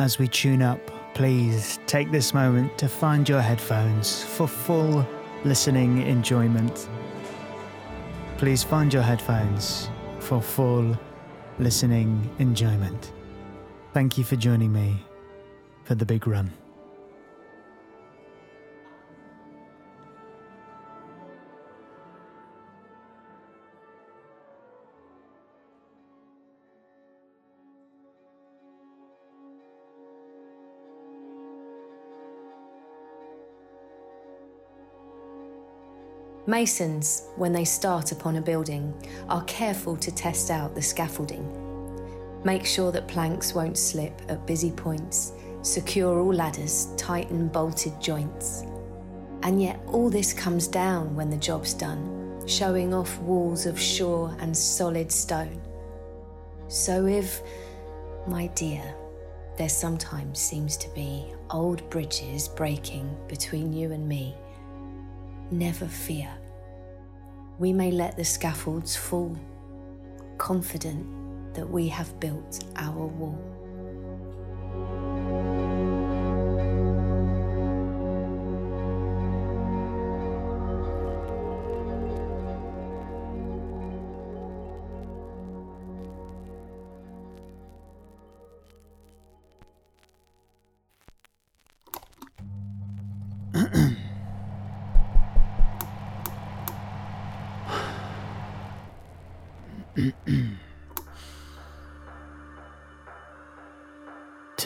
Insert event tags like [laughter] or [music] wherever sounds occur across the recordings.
as we tune up, please take this moment to find your headphones for full listening enjoyment. Please find your headphones for full listening enjoyment. Thank you for joining me for the big run. Masons, when they start upon a building, are careful to test out the scaffolding. Make sure that planks won't slip at busy points, secure all ladders, tighten bolted joints. And yet, all this comes down when the job's done, showing off walls of sure and solid stone. So, if, my dear, there sometimes seems to be old bridges breaking between you and me, never fear. We may let the scaffolds fall, confident that we have built our wall.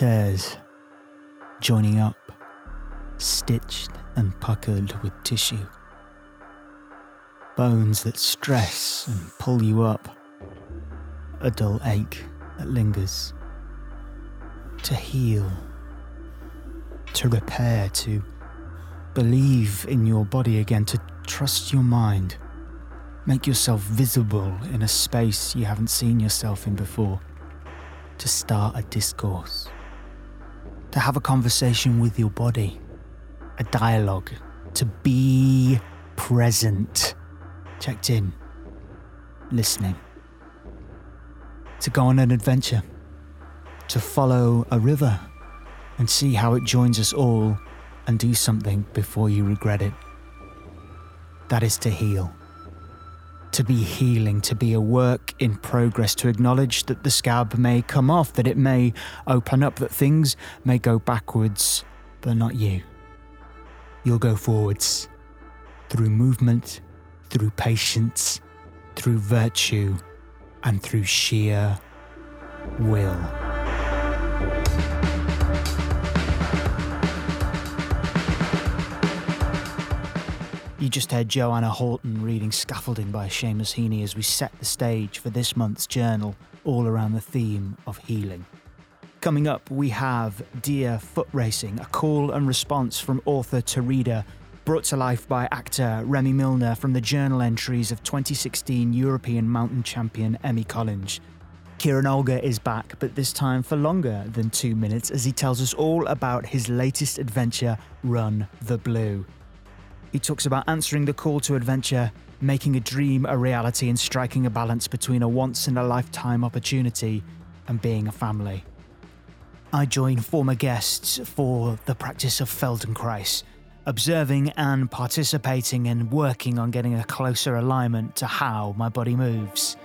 Tears joining up, stitched and puckered with tissue. Bones that stress and pull you up. A dull ache that lingers. To heal, to repair, to believe in your body again, to trust your mind. Make yourself visible in a space you haven't seen yourself in before. To start a discourse. To have a conversation with your body. A dialogue. To be present. Checked in. Listening. To go on an adventure. To follow a river and see how it joins us all and do something before you regret it. That is to heal to be healing, to be a work in progress, to acknowledge that the scab may come off, that it may open up, that things may go backwards, but not you. You'll go forwards through movement, through patience, through virtue, and through sheer will. You just heard Joanna Horton reading Scaffolding by Seamus Heaney as we set the stage for this month's journal, all around the theme of healing. Coming up, we have Dear Foot Racing, a call and response from author to reader, brought to life by actor Remmie Milner from the journal entries of 2016 European mountain champion Emmie Collinge. Kieran Alger is back, but this time for longer than two minutes as he tells us all about his latest adventure, Run the Blue. He talks about answering the call to adventure, making a dream a reality, and striking a balance between a once in a lifetime opportunity and being a family. I join former guests for the practice of Feldenkrais, observing and participating and working on getting a closer alignment to how my body moves.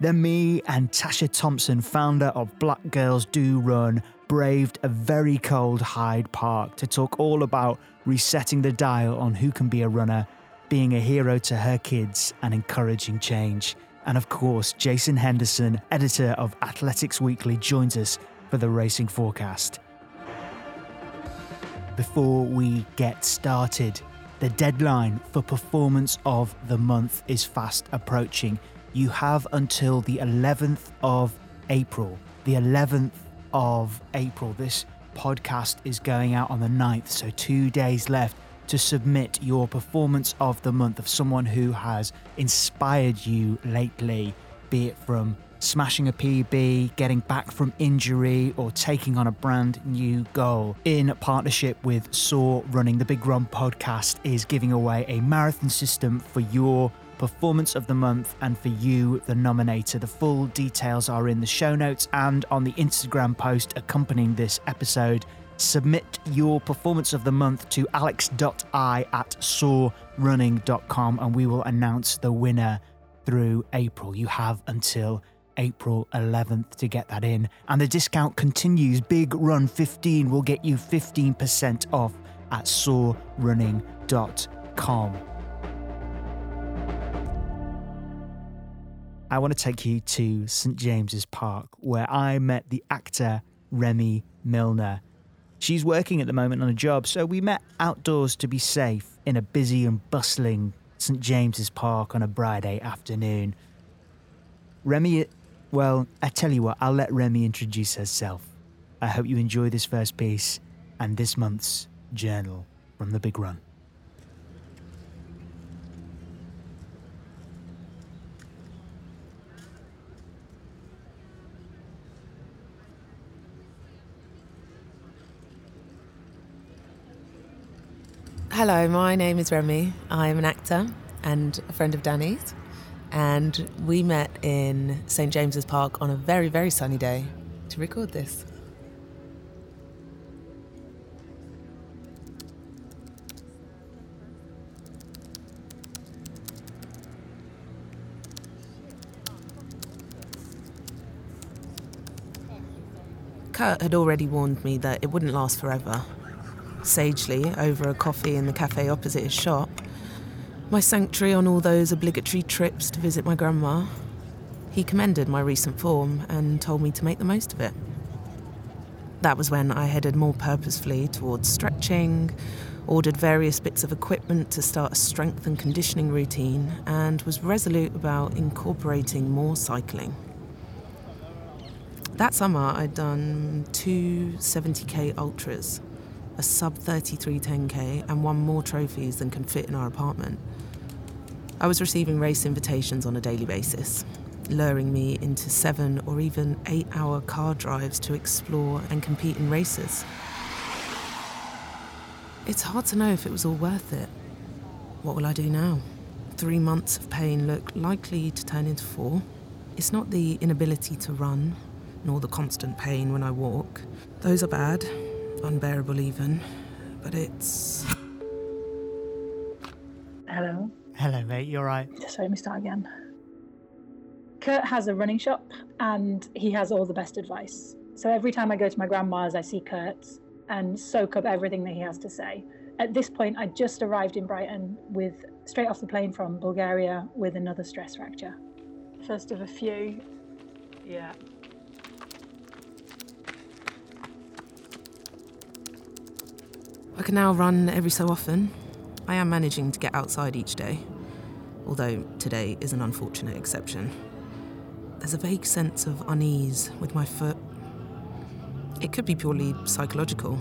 Then me and Tasha Thompson, founder of Black Girls Do Run, braved a very cold Hyde Park to talk all about resetting the dial on who can be a runner, being a hero to her kids, and encouraging change. And of course, Jason Henderson, editor of Athletics Weekly, joins us for the racing forecast. Before we get started, the deadline for performance of the month is fast approaching. You have until the 11th of April. The 11th of April. This podcast is going out on the 9th, so two days left to submit your performance of the month of someone who has inspired you lately, be it from smashing a PB, getting back from injury, or taking on a brand new goal. In partnership with SOAR Running, the Big Run podcast is giving away a marathon system for your Performance of the Month, and for you, the nominator. The full details are in the show notes and on the Instagram post accompanying this episode. Submit your performance of the month to alex.i at soarrunning.com and we will announce the winner through April. You have until April 11th to get that in. And the discount continues. Big Run 15 will get you 15% off at soarrunning.com. I want to take you to St James's Park, where I met the actor Remmie Milner. She's working at the moment on a job, so we met outdoors to be safe in a busy and bustling St James's Park on a Friday afternoon. Remmie, well, I tell you what, I'll let Remmie introduce herself. I hope you enjoy this first piece and this month's journal from the Big Run. Hello, my name is Remmie. I am an actor and a friend of Danny's. And we met in St. James's Park on a very, very sunny day to record this. Kurt had already warned me that it wouldn't last forever sagely over a coffee in the cafe opposite his shop, my sanctuary on all those obligatory trips to visit my grandma. He commended my recent form and told me to make the most of it. That was when I headed more purposefully towards stretching, ordered various bits of equipment to start a strength and conditioning routine, and was resolute about incorporating more cycling. That summer, I'd done two 70k ultras a sub 33 10k, and won more trophies than can fit in our apartment. I was receiving race invitations on a daily basis, luring me into seven or even eight hour car drives to explore and compete in races. It's hard to know if it was all worth it. What will I do now? Three months of pain look likely to turn into four. It's not the inability to run, nor the constant pain when I walk. Those are bad, unbearable even, but it's. Hello. Hello, mate. You're right. Just let me start again. Kurt has a running shop and he has all the best advice. So every time I go to my grandma's, I see Kurt and soak up everything that he has to say. At this point, I just arrived in Brighton with straight off the plane from Bulgaria with another stress fracture. First of a few. Yeah. I can now run every so often. I am managing to get outside each day, although today is an unfortunate exception. There's a vague sense of unease with my foot. It could be purely psychological.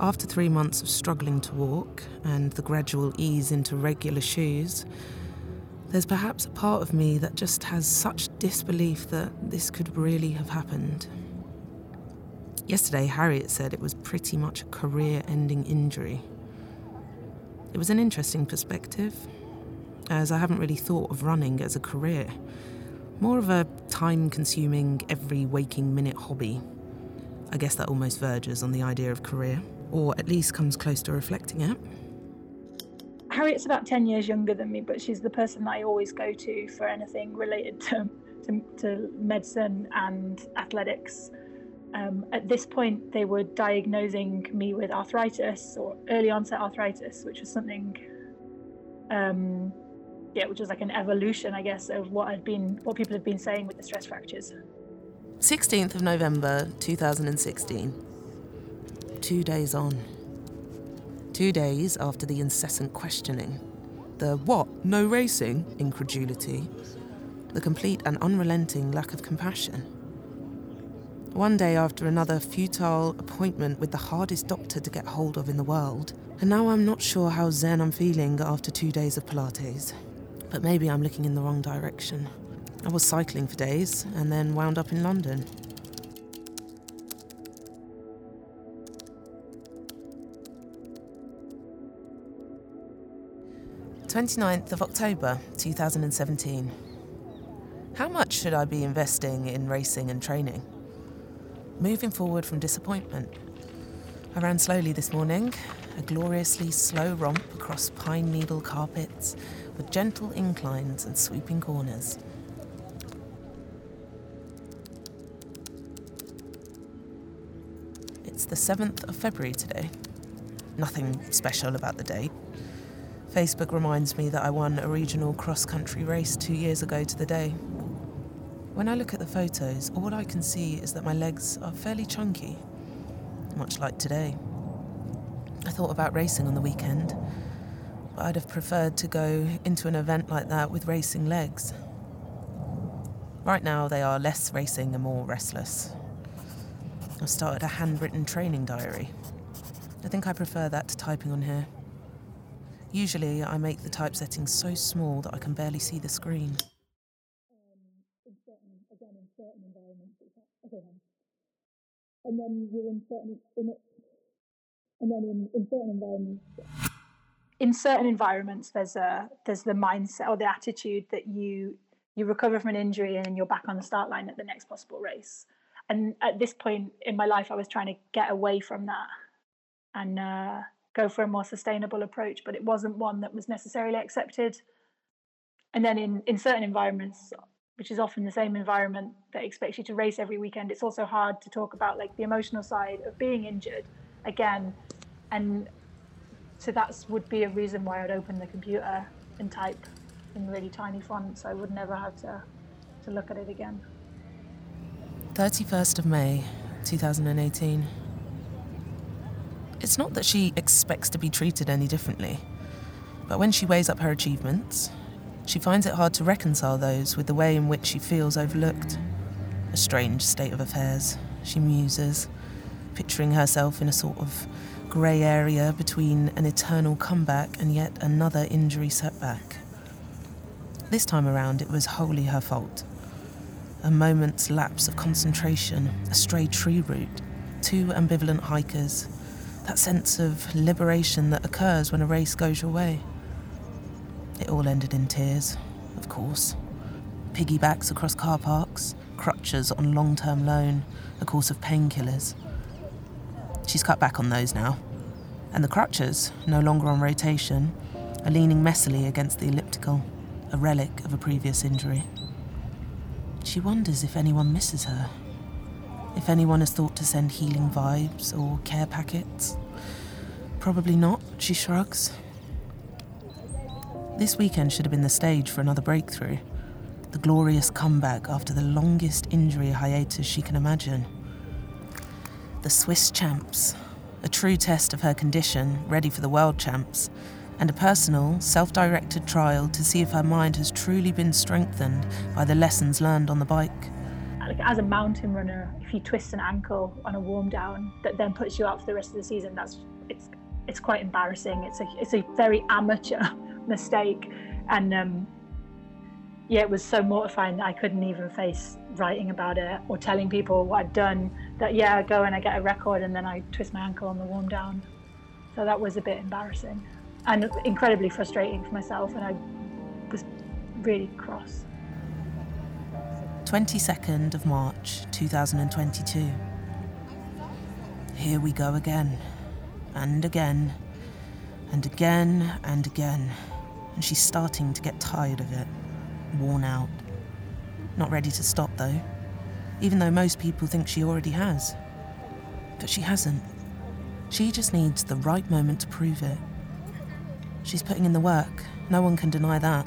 After three months of struggling to walk and the gradual ease into regular shoes, there's perhaps a part of me that just has such disbelief that this could really have happened. Yesterday, Harriet said it was pretty much a career ending injury. It was an interesting perspective, as I haven't really thought of running as a career. More of a time consuming, every waking minute hobby. I guess that almost verges on the idea of career, or at least comes close to reflecting it. Harriet's about 10 years younger than me, but she's the person that I always go to for anything related to, to, to medicine and athletics. Um, at this point, they were diagnosing me with arthritis or early onset arthritis, which was something, um, yeah, which was like an evolution, I guess, of what had been, what people had been saying with the stress fractures. 16th of November 2016. Two days on. Two days after the incessant questioning. The what? No racing? incredulity. The complete and unrelenting lack of compassion. One day after another futile appointment with the hardest doctor to get hold of in the world, and now I'm not sure how zen I'm feeling after two days of Pilates. But maybe I'm looking in the wrong direction. I was cycling for days and then wound up in London. 29th of October 2017. How much should I be investing in racing and training? Moving forward from disappointment. I ran slowly this morning, a gloriously slow romp across pine needle carpets with gentle inclines and sweeping corners. It's the 7th of February today. Nothing special about the date. Facebook reminds me that I won a regional cross country race two years ago to the day. When I look at the photos, all I can see is that my legs are fairly chunky, much like today. I thought about racing on the weekend, but I'd have preferred to go into an event like that with racing legs. Right now, they are less racing and more restless. I've started a handwritten training diary. I think I prefer that to typing on here. Usually, I make the typesetting so small that I can barely see the screen. And then you're in certain in it, and then in, in certain environments. In certain environments, there's a there's the mindset or the attitude that you you recover from an injury and you're back on the start line at the next possible race. And at this point in my life, I was trying to get away from that and uh, go for a more sustainable approach, but it wasn't one that was necessarily accepted. And then in, in certain environments, which is often the same environment that expects you to race every weekend, it's also hard to talk about like the emotional side of being injured again. And so that would be a reason why I'd open the computer and type in really tiny font, so I would never have to, to look at it again. 31st of May, 2018. It's not that she expects to be treated any differently, but when she weighs up her achievements, she finds it hard to reconcile those with the way in which she feels overlooked. A strange state of affairs, she muses, picturing herself in a sort of grey area between an eternal comeback and yet another injury setback. This time around, it was wholly her fault. A moment's lapse of concentration, a stray tree root, two ambivalent hikers, that sense of liberation that occurs when a race goes your way. It all ended in tears, of course. Piggybacks across car parks, crutches on long term loan, a course of painkillers. She's cut back on those now. And the crutches, no longer on rotation, are leaning messily against the elliptical, a relic of a previous injury. She wonders if anyone misses her. If anyone has thought to send healing vibes or care packets. Probably not, she shrugs. This weekend should have been the stage for another breakthrough. The glorious comeback after the longest injury hiatus she can imagine. The Swiss champs, a true test of her condition, ready for the world champs, and a personal, self directed trial to see if her mind has truly been strengthened by the lessons learned on the bike. Like as a mountain runner, if you twist an ankle on a warm down that then puts you out for the rest of the season, that's it's it's quite embarrassing. It's a it's a very amateur mistake, and um, yeah, it was so mortifying that I couldn't even face writing about it or telling people what I'd done. That yeah, I go and I get a record and then I twist my ankle on the warm down. So that was a bit embarrassing and incredibly frustrating for myself, and I was really cross. 22nd of March 2022. Here we go again, and again, and again, and again and she's starting to get tired of it, worn out. Not ready to stop, though, even though most people think she already has. But she hasn't. She just needs the right moment to prove it. She's putting in the work, no one can deny that.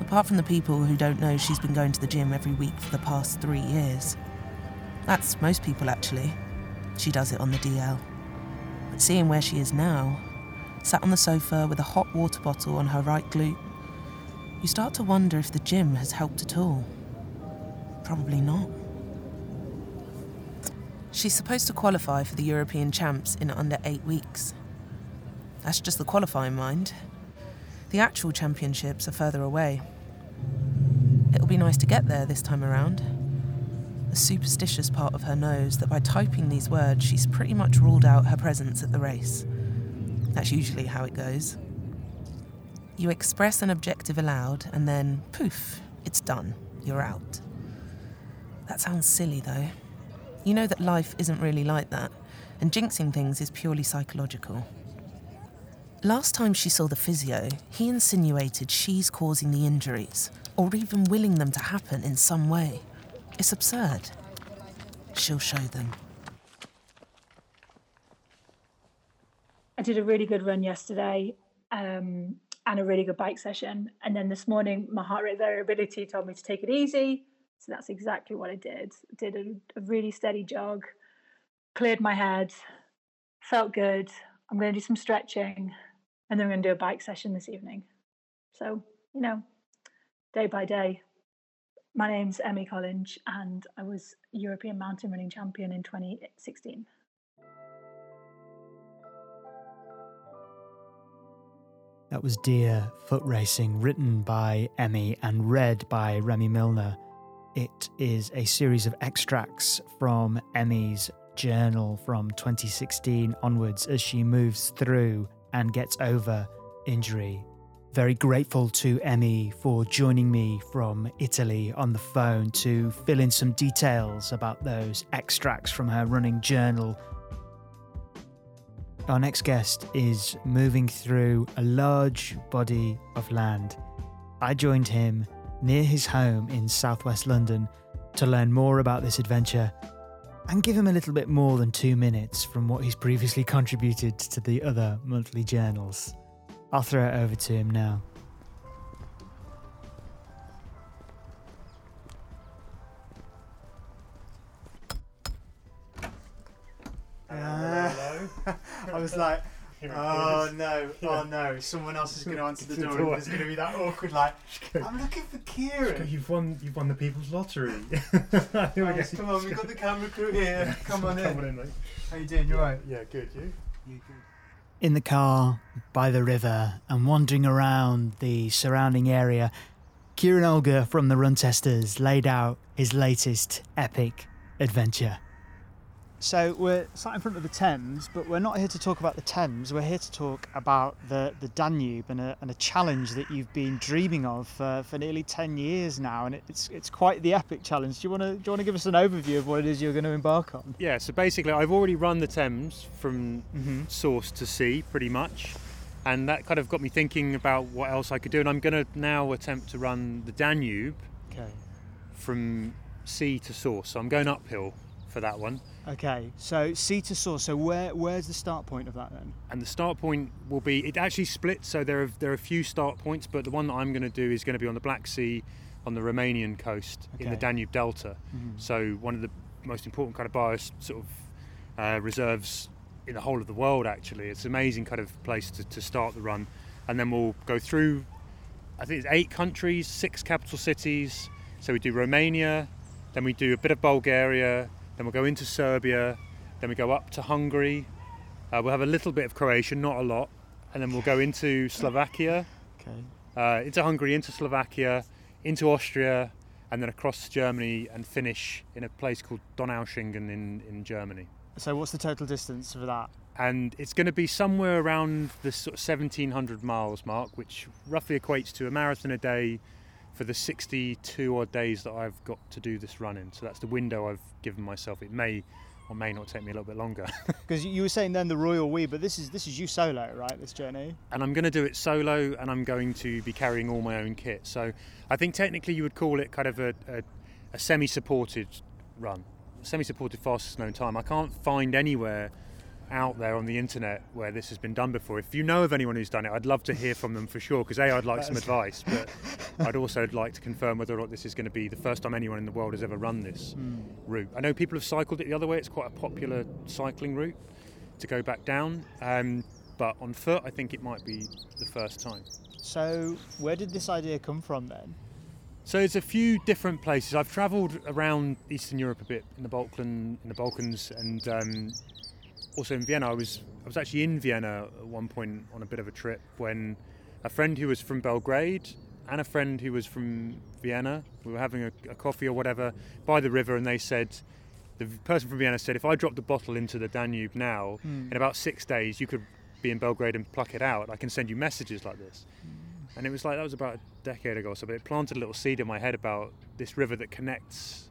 Apart from the people who don't know she's been going to the gym every week for the past three years. That's most people, actually. She does it on the DL. But seeing where she is now, sat on the sofa with a hot water bottle on her right glute. You start to wonder if the gym has helped at all. Probably not. She's supposed to qualify for the European Champs in under eight weeks. That's just the qualifying mind. The actual championships are further away. It'll be nice to get there this time around. The superstitious part of her knows that by typing these words, she's pretty much ruled out her presence at the race. That's usually how it goes. You express an objective aloud, and then poof, it's done. You're out. That sounds silly, though. You know that life isn't really like that, and jinxing things is purely psychological. Last time she saw the physio, he insinuated she's causing the injuries, or even willing them to happen in some way. It's absurd. She'll show them. I did a really good run yesterday um, and a really good bike session. And then this morning, my heart rate variability told me to take it easy. So that's exactly what I did. Did a, a really steady jog, cleared my head, felt good. I'm going to do some stretching, and then I'm going to do a bike session this evening. So, you know, day by day. My name's Emmie Collinge, and I was European mountain running champion in 2016. That was Dear Foot Racing, written by Emmie and read by Remmie Milner. It is a series of extracts from Emmie's journal from 2016 onwards as she moves through and gets over injury. Very grateful to Emmie for joining me from Italy on the phone to fill in some details about those extracts from her running journal our next guest is moving through a large body of land. I joined him near his home in southwest London to learn more about this adventure and give him a little bit more than two minutes from what he's previously contributed to the other monthly journals. I'll throw it over to him now. Ah. [laughs] I was like, oh no, oh no, someone else is going [laughs] to answer the door. and There's going to be that awkward, like, [laughs] I'm looking for Kieran. You've won. You've won the people's lottery. Guys, come on, we've got the camera crew here. Come on in. Come on in, mate. How you doing? You alright? Yeah, good. You? In the car, by the river, and wandering around the surrounding area, Kieran Alger from the Run Testers laid out his latest epic adventure. So we're sat in front of the Thames, but we're not here to talk about the Thames. We're here to talk about the, the Danube and a, and a challenge that you've been dreaming of for, for nearly ten years now, and it's it's quite the epic challenge. Do you want to do you want to give us an overview of what it is you're going to embark on? Yeah, so basically, I've already run the Thames from Mhm. source to sea, pretty much, and that kind of got me thinking about what else I could do. And I'm going to now attempt to run the Danube Okay. from sea to source. So I'm going uphill for that one, Okay. So sea to source. So where where's the start point of that then? and the start point will be it actually splits. So there are there are a few start points, but the one that I'm going to do is going to be on the Black Sea, on the Romanian coast in the Danube Delta. Mhm. So one of the most important kind of bios sort of uh, reserves in the whole of the world. Actually, it's an amazing kind of place to, to start the run, and then we'll go through. I think it's eight countries, six capital cities. So we do Romania, then we do a bit of Bulgaria, then we'll go into Serbia, then we go up to Hungary. Uh, we'll have a little bit of Croatia, not a lot, and then we'll go into Slovakia, Okay. uh, into Hungary, into Slovakia, into Austria, and then across Germany and finish in a place called Donaueschingen in, in Germany. So what's the total distance for that? And it's going to be somewhere around the sort of 1700 miles mark, which roughly equates to a marathon a day for the 62 odd days that I've got to do this run in. So that's the window I've given myself. It may or may not take me a little bit longer. [laughs] Because you were saying then the royal we, but this is this is you solo, right? This journey. and I'm going to do it solo, and I'm going to be carrying all my own kit. So I think technically you would call it kind of a, a, a semi-supported run, semi-supported fastest known time. I can't find anywhere out there on the internet where this has been done before. If you know of anyone who's done it, I'd love to hear from them for sure. Because a, I'd like some advice, [laughs] but I'd also like to confirm whether or not this is going to be the first time anyone in the world has ever run this route. I know people have cycled it the other way. It's quite a popular cycling route to go back down. Um, but on foot, I think it might be the first time. So where did this idea come from then? So there's a few different places. I've travelled around Eastern Europe a bit in the Balkan, in the Balkans, and um, also in Vienna. I was I was actually in Vienna at one point on a bit of a trip when a friend who was from Belgrade and a friend who was from Vienna. We were having a, a coffee or whatever by the river, and they said. The person from Vienna said, "If I dropped the bottle into the Danube now, hmm. in about six days, you could be in Belgrade and pluck it out. I can send you messages like this." and it was like that was about a decade ago or so. But it planted a little seed in my head about this river that connects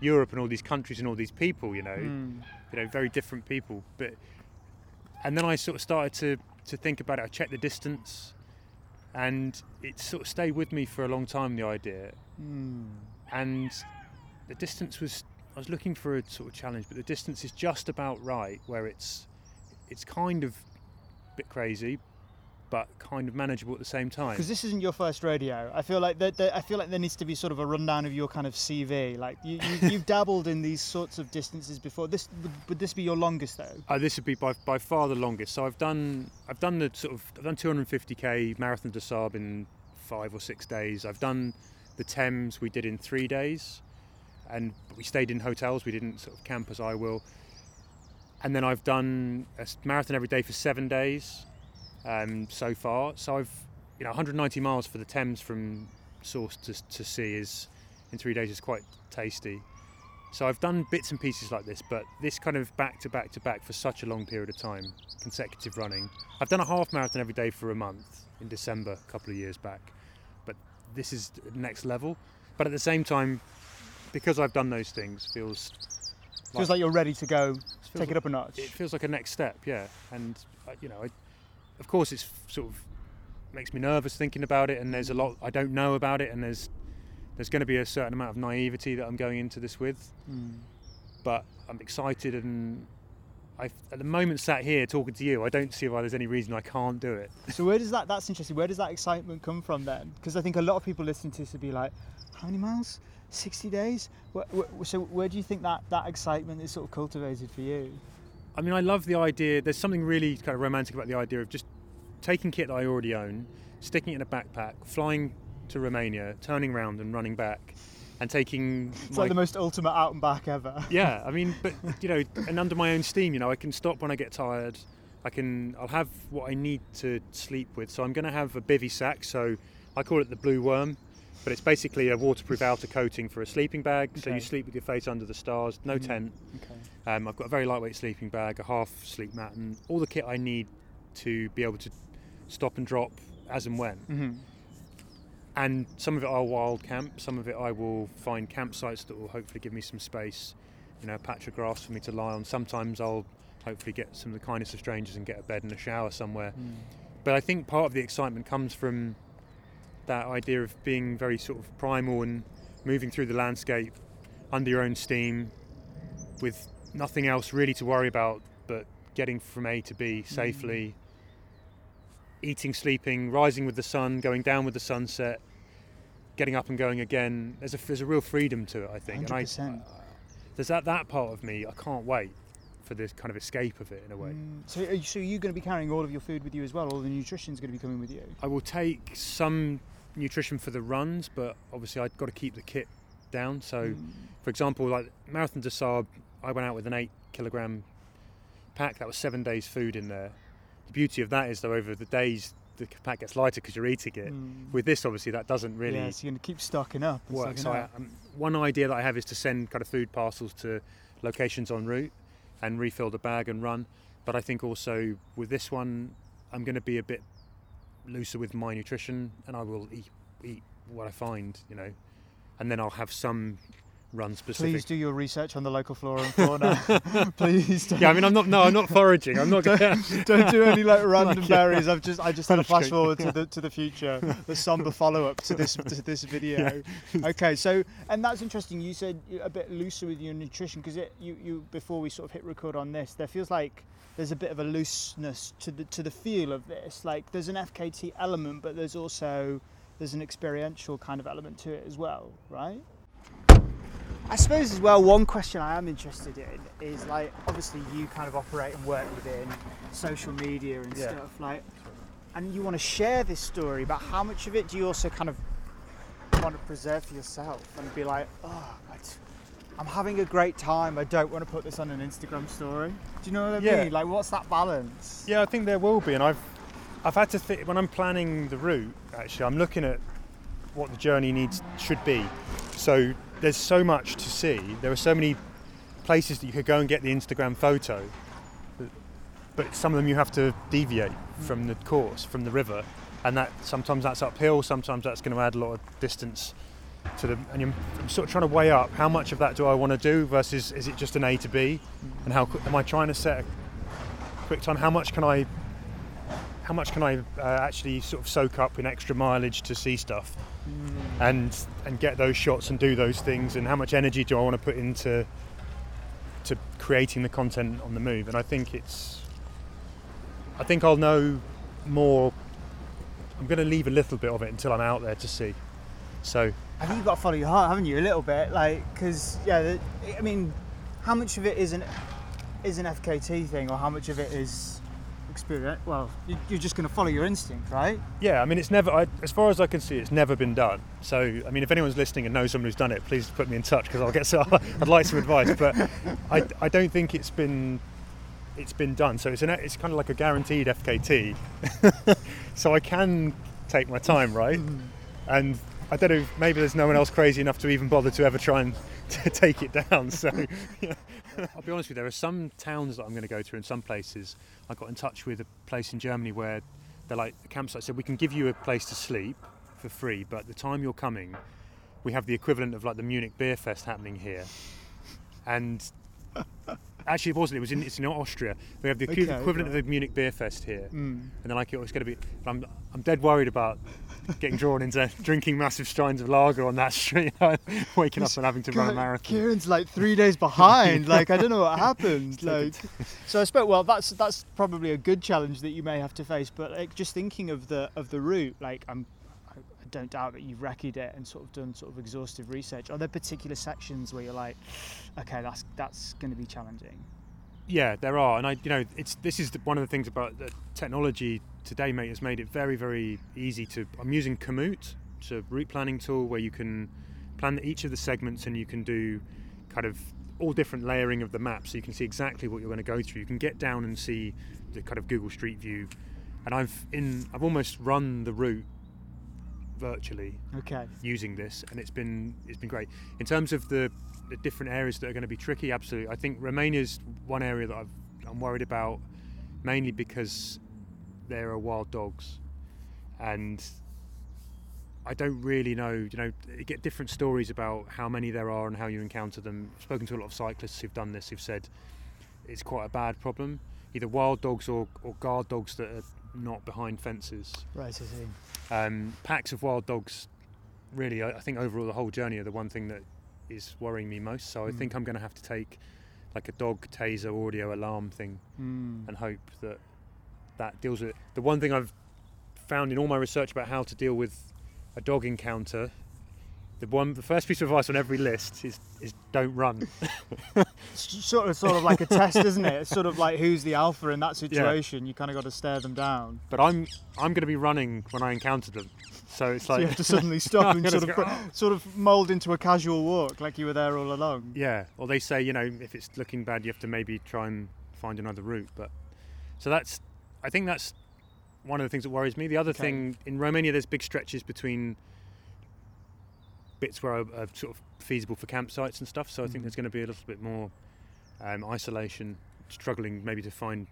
Europe and all these countries and all these people. You know, Mm. you know, very different people. But and then I sort of started to to think about it. I checked the distance, and it sort of stayed with me for a long time. The idea, Mm. and the distance was. I was looking for a sort of challenge, but the distance is just about right, where it's it's kind of a bit crazy, but kind of manageable at the same time. Because this isn't your first rodeo. I feel like that. I feel like there needs to be sort of a rundown of your kind of CV. Like you, you, [laughs] you've dabbled in these sorts of distances before. This would, would this be your longest though? Uh, this would be by, by far the longest. So I've done I've done the sort of I've done 250k Marathon des Sables in five or six days. I've done the Thames we did in three days, and we stayed in hotels. We didn't sort of camp as I will. And then I've done a marathon every day for seven days um, so far. So I've you know 190 miles for the Thames from source to, to sea is in three days is quite tasty. So I've done bits and pieces like this, but this kind of back to back to back for such a long period of time, consecutive running. I've done a half marathon every day for a month in December a couple of years back, but this is next level. But at the same time, because I've done those things, feels Feels like you're ready to go. Take it up a notch. it feels like a next step, yeah. And uh, you know, I, of course, it's sort of makes me nervous thinking about it, and there's a lot I don't know about it, and there's there's going to be a certain amount of naivety that I'm going into this with, Mm. but I'm excited, and I at the moment sat here talking to you, I don't see why there's any reason I can't do it. So where does that? That's interesting. Where does that excitement come from then? Because I think a lot of people listening to this would be like, "How many miles? 60 days?" So where do you think that that excitement is sort of cultivated for you? I mean, I love the idea. There's something really kind of romantic about the idea of just taking kit that I already own, sticking it in a backpack, flying to Romania, turning around and running back, and taking It's my like the most ultimate out and back ever. yeah i mean [laughs] but you know and under my own steam you know i can stop when i get tired i can i'll have what i need to sleep with so i'm going to have a bivy sack so i call it the blue worm but it's basically a waterproof outer coating for a sleeping bag so you sleep with your face under the stars no Mhm. tent Okay. Um, i've got a very lightweight sleeping bag a half sleep mat and all the kit i need to be able to stop and drop as and when hmm and some of it I'll wild camp, some of it I will find campsites that will hopefully give me some space, you know, a patch of grass for me to lie on. Sometimes I'll hopefully get some of the kindness of strangers and get a bed and a shower somewhere. But I think part of the excitement comes from that idea of being very sort of primal and moving through the landscape under your own steam with nothing else really to worry about but getting from A to B safely eating sleeping rising with the sun going down with the sunset getting up and going again there's a there's a real freedom to it I think and I 100%. there's that that part of me I can't wait for this kind of escape of it in a way Mm. So, are you, so you're going to be carrying all of your food with you as well? All the nutrition's going to be coming with you. I will take some nutrition for the runs, but obviously I've got to keep the kit down. So, Mm. for example, like Marathon des Sables, I went out with an eight kilogram pack. That was seven days' food in there. The beauty of that is, though, over the days the pack gets lighter because you're eating it. Mm. With this, obviously, that doesn't really yeah, so you're going to keep stocking up. work. So, I, um, one idea that I have is to send kind of food parcels to locations en route and refill the bag and run. But I think also with this one, I'm going to be a bit looser with my nutrition, and I will eat eat what I find, you know, and then I'll have some run specific. Please do your research on the local flora and fauna. [laughs] Please don't, Yeah, I mean, I'm not. No, I'm not foraging. I'm not. Gonna, [laughs] don't do any like [laughs] random Like, berries. I've just I just had a flash forward to the to the future, the somber follow up to this to this video. Okay, so and that's interesting. You said you're a bit looser with your nutrition because it you you before we sort of hit record on this, there feels like there's a bit of a looseness to the to the feel of this. Like there's an FKT element, but there's also there's an experiential kind of element to it as well, right? I suppose as well, one question I am interested in is like obviously you kind of operate and work within social media and Yeah. stuff like, and you want to share this story, but how much of it do you also kind of want to preserve for yourself and be like, oh, I'm having a great time. I don't want to put this on an Instagram story. Do you know what I Yeah. mean? Like, what's that balance? Yeah, I think there will be, and I've I've had to think when I'm planning the route. Actually, I'm looking at what the journey needs should be. So there's so much to see. There are so many places that you could go and get the Instagram photo, but- some of them you have to deviate from the course, from the river. and that sometimes that's uphill, sometimes that's going to add a lot of distance to the. And I'm, I'm sort of trying to weigh up how much of that do I want to do versus is it just an A to B, and how am I trying to set a quick time? How much can I? How much can I uh, actually sort of soak up in extra mileage to see stuff, and and get those shots and do those things, and how much energy do I want to put into to creating the content on the move? And I think it's. I think I'll know more. I'm going to leave a little bit of it until I'm out there to see. So I think you've got to follow your heart, haven't you? A little bit, like, because yeah, I mean, how much of it is an is an FKT thing, or how much of it is experience? Well, you- you're just going to follow your instinct, right? yeah, I mean, it's never. I, as far as I can see, it's never been done. So I mean, if anyone's listening and knows someone who's done it, please put me in touch because I'll get. So [laughs] I'd like some advice, but I, I don't think it's been it's been done. So it's an it's kind of like a guaranteed FKT. [laughs] so I can take my time, right? Mm. And I don't know. Maybe there's no one else crazy enough to even bother to ever try and [laughs] to take it down. So [laughs] yeah. I'll be honest with you. There are some towns that I'm going to go to, and some places. I got in touch with a place in Germany where they're like the campsite said we can give you a place to sleep for free, but the time you're coming, we have the equivalent of like the Munich Beer Fest happening here, and. Actually, it wasn't. It was in. It's in Austria. We have the Okay, equivalent right. of the Munich Beer Fest here, Mm. and they're like, "Oh, it's going to be." I'm, I'm dead worried about getting drawn into drinking massive steins of lager on that street, [laughs] waking up and having to run a marathon. Kieran's like three days behind. [laughs] like I don't know what happened. Like, so I suppose well, that's that's probably a good challenge that you may have to face. But like just thinking of the of the route, like I'm. I don't doubt that you've recce'd it and sort of done sort of exhaustive research. Are there particular sections where you're like, okay, that's that's going to be challenging? Yeah, there are, and I, you know, it's this is the, one of the things about the technology today, mate, has made it very, very easy to. I'm using Komoot, it's a route planning tool where you can plan each of the segments and you can do kind of all different layering of the map, so you can see exactly what you're going to go through. You can get down and see the kind of Google Street View, and I've in I've almost run the route virtually Okay. using this, and it's been it's been great. In terms of the, the different areas that are going to be tricky, absolutely. I think Romania's one area that I've, I'm worried about, mainly because there are wild dogs, and I don't really know. You know, you get different stories about how many there are and how you encounter them. I've spoken to a lot of cyclists who've done this, who've said it's quite a bad problem. Either wild dogs or, or guard dogs that are not behind fences Right. I see. um, packs of wild dogs really I, I think overall the whole journey are the one thing that is worrying me most so i Mm. think i'm going to have to take like a dog taser audio alarm thing Mm. and hope that that deals with it the one thing i've found in all my research about how to deal with a dog encounter the one the first piece of advice on every list is is don't run [laughs] It's sort of sort of like a test, isn't it? It's sort of like who's the alpha in that situation. You kind of got to stare them down. but i'm i'm going to be running when i encounter them so it's So like you have to suddenly [laughs] stop and sort of go, put- oh. sort of mould into a casual walk, like you were there all along. Yeah, or they say you know if it's looking bad, you have to maybe try and find another route. But so that's, I think that's one of the things that worries me. The other Okay. thing in Romania, there's big stretches between bits where are, are sort of feasible for campsites and stuff. So I think Mhm. there's going to be a little bit more um, isolation, struggling maybe to find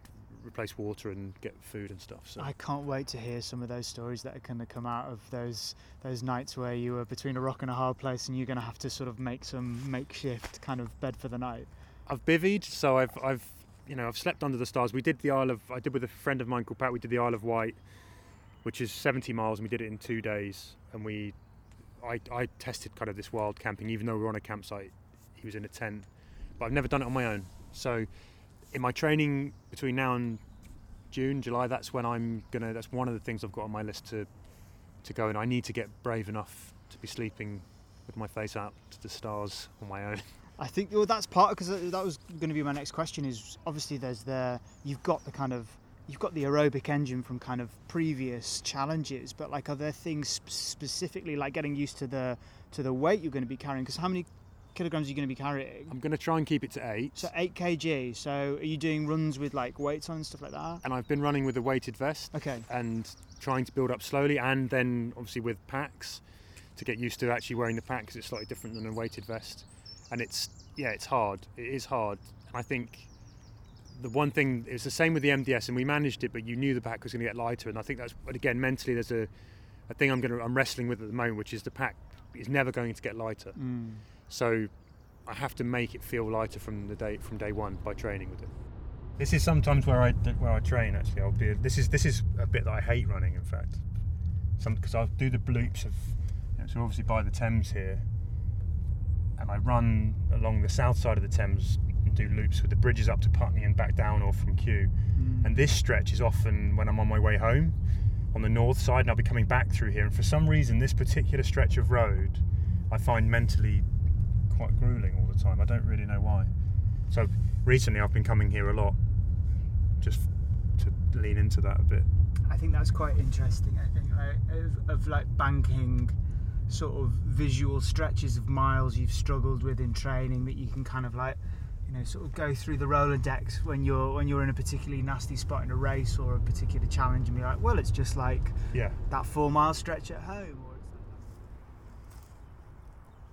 replace water and get food and stuff. So I can't wait to hear some of those stories that are going to come out of those those nights where you were between a rock and a hard place, and you're going to have to sort of make some makeshift kind of bed for the night. I've bivvied, so I've I've you know I've slept under the stars. We did the Isle of I did with a friend of mine called Pat. We did the Isle of Wight, which is 70 miles, and we did it in two days. And we I I tested kind of this wild camping, even though we were on a campsite. He was in a tent, but I've never done it on my own. So in my training between now and June, July, that's when I'm gonna. That's one of the things I've got on my list to to go. And I need to get brave enough to be sleeping with my face out to the stars on my own. [laughs] I think well, that's part because that was going to be my next question. Is obviously there's the you've got the kind of you've got the aerobic engine from kind of previous challenges, but like are there things sp- specifically like getting used to the to the weight you're going to be carrying? Because how many kilograms are you going to be carrying? I'm gonna try and keep it to eight. So eight kg. So are you doing runs with like weights on and stuff like that? and I've been running with a weighted vest Okay. and trying to build up slowly, and then obviously with packs to get used to actually wearing the pack because it's slightly different than a weighted vest. And it's yeah, it's hard. It is hard. I think the one thing it's the same with the MDS, and we managed it, but you knew the pack was going to get lighter, and I think that's but again mentally there's a, a thing I'm going to I'm wrestling with at the moment, which is the pack is never going to get lighter. Mm. So I have to make it feel lighter from the day from day one by training with it. This is sometimes where I where I train. Actually, I'll be. This is this is a bit that I hate running. In fact, because I'll do the loops of. You know, so obviously by the Thames here, and I run along the south side of the Thames and do loops with the bridges up to Putney and back down or from Kew. Mm. And this stretch is often when I'm on my way home on the north side, and I'll be coming back through here. And for some reason, this particular stretch of road, I find mentally quite grueling all the time. I don't really know why. So recently, I've been coming here a lot, just to lean into that a bit. I think that's quite interesting. I think like, of, of like banking sort of visual stretches of miles you've struggled with in training that you can kind of like you know sort of go through the Rolodex when you're when you're in a particularly nasty spot in a race or a particular challenge and be like, well, it's just like Yeah. that four mile stretch at home. Or it's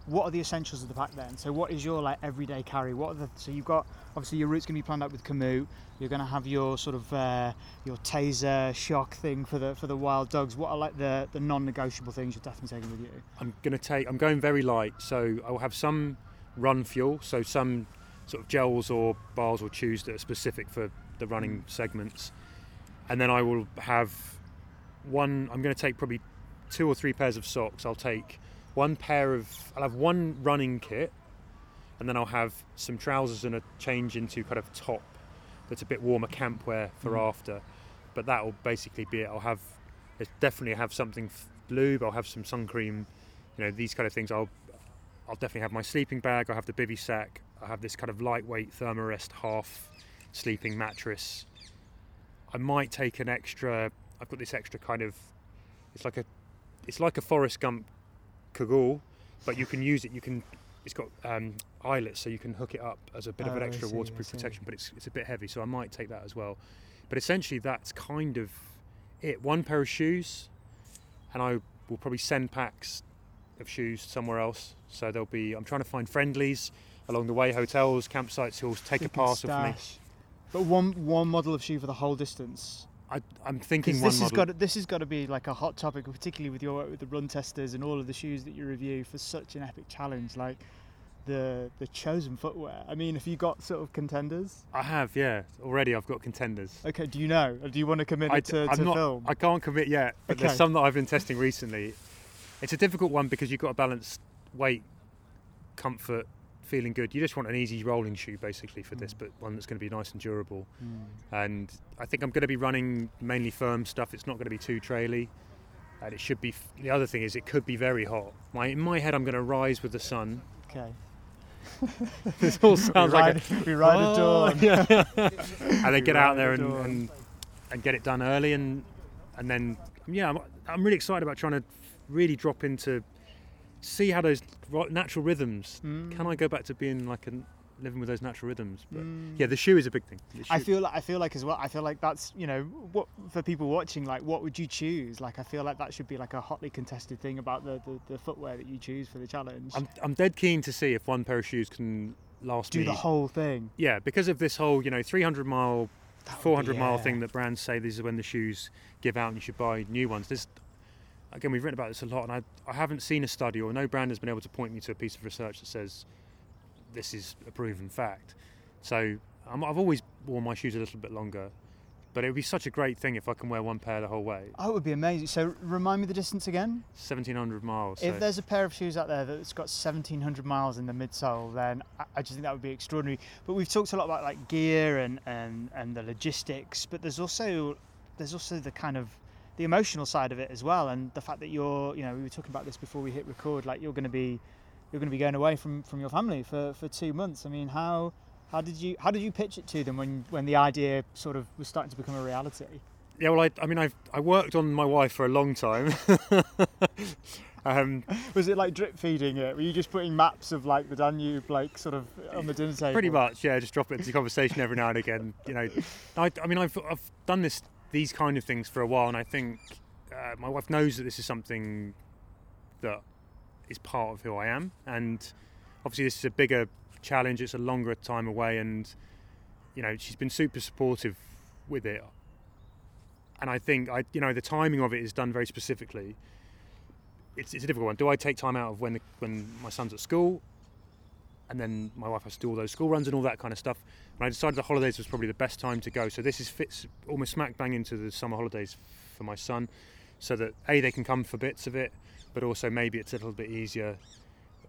what are the essentials of the pack then? So what is your like everyday carry? What are the so you've got obviously your route's going to be planned out with Komoot. You're going to have your sort of uh, your taser shock thing for the for the wild dogs. What are like the the non-negotiable things you're definitely taking with you? I'm going to take. I'm going very light, so I will have some run fuel, so some sort of gels or bars or chews that are specific for the running segments, and then I will have one. I'm going to take probably two or three pairs of socks. I'll take one pair of. I'll have one running kit, and then I'll have some trousers and a change into kind of top that's a bit warmer camp wear for Mm. after. But that will basically be it. I'll have it's definitely have something lube. I'll have some sun cream. You know these kind of things. I'll I'll definitely have my sleeping bag. I'll have the bivy sack. I have this kind of lightweight Thermarest half sleeping mattress. I might take an extra. I've got this extra kind of. It's like a, it's like a Forrest Gump cagoule, but you can use it. You can. It's got um, eyelets, so you can hook it up as a bit of an Oh, extra see, waterproof protection. But it's it's a bit heavy, so I might take that as well. But essentially, that's kind of it. One pair of shoes, and I will probably send packs of shoes somewhere else. So there'll be. I'm trying to find friendlies along the way, hotels, campsites who'll take a parcel for me. But one one model of shoe for the whole distance. I, I'm thinking one this has model. got to, this has got to be like a hot topic, particularly with your work with the run testers and all of the shoes that you review for such an epic challenge like the the chosen footwear. I mean, have you got sort of contenders? I have, yeah. Already, I've got contenders. Okay, do you know? Or do you want to commit I, to, am to not. film? I can't commit yet, but Okay. there's some that I've been testing recently. It's a difficult one because you've got to balance weight, comfort, feeling good. You just want an easy rolling shoe basically for this, Mm. but one that's going to be nice and durable. Mm. And I think I'm going to be running mainly firm stuff. It's not going to be too traily. And it should be. The other thing is, it could be very hot. My in my head, I'm going to rise with the sun. Okay. [laughs] This all [laughs] We sounds like ride, a, we ride at Oh, dawn. yeah. [laughs] and then get out there at and, and and get it done early and and then yeah I'm, I'm really excited about trying to really drop into see how those natural rhythms Mm. can I go back to being like a living with those natural rhythms but Mm. yeah the shoe is a big thing I feel like I feel like as well. I feel like that's you know what for people watching. Like, what would you choose? Like, I feel like that should be like a hotly contested thing about the, the, the footwear that you choose for the challenge. I'm, I'm dead keen to see if one pair of shoes can last Do me the whole thing. yeah because of this whole you know 300 mile That would be- 400 mile thing that brands say these are when the shoes give out and you should buy new ones. There's, again, we've written about this a lot, and I, I haven't seen a study or no brand has been able to point me to a piece of research that says this is a proven fact. So I'm, I've always worn my shoes a little bit longer, but it would be such a great thing if I can wear one pair the whole way. Oh, it would be amazing. So remind me the distance again. 1700 miles. So If there's a pair of shoes out there that's got 1700 miles in the midsole, then I, I just think that would be extraordinary. But we've talked a lot about like gear and, and, and the logistics, but there's also there's also the kind of the emotional side of it as well, and the fact that you're you know we were talking about this before we hit record, like you're going to be you're going to be going away from, from your family for, for two months. I mean, how how did you how did you pitch it to them when when the idea sort of was starting to become a reality? yeah, well, I, I mean, I've I worked on my wife for a long time. [laughs] um, Was it like drip feeding it? Were you just putting maps of like the Danube, like sort of on the dinner table? Pretty much, yeah. Just drop it into conversation every now and again. You know, I, I mean, I've I've done this these kind of things for a while, and I think uh, my wife knows that this is something that is part of who I am, and obviously this is a bigger challenge. It's a longer time away, and you know, she's been super supportive with it. And I think I, you know, the timing of it is done very specifically. It's, it's a difficult one. Do I take time out of when the, when my son's at school, and then my wife has to do all those school runs and all that kind of stuff? And I decided the holidays was probably the best time to go. So this is fits almost smack bang into the summer holidays for my son, so that a they can come for bits of it, but also maybe it's a little bit easier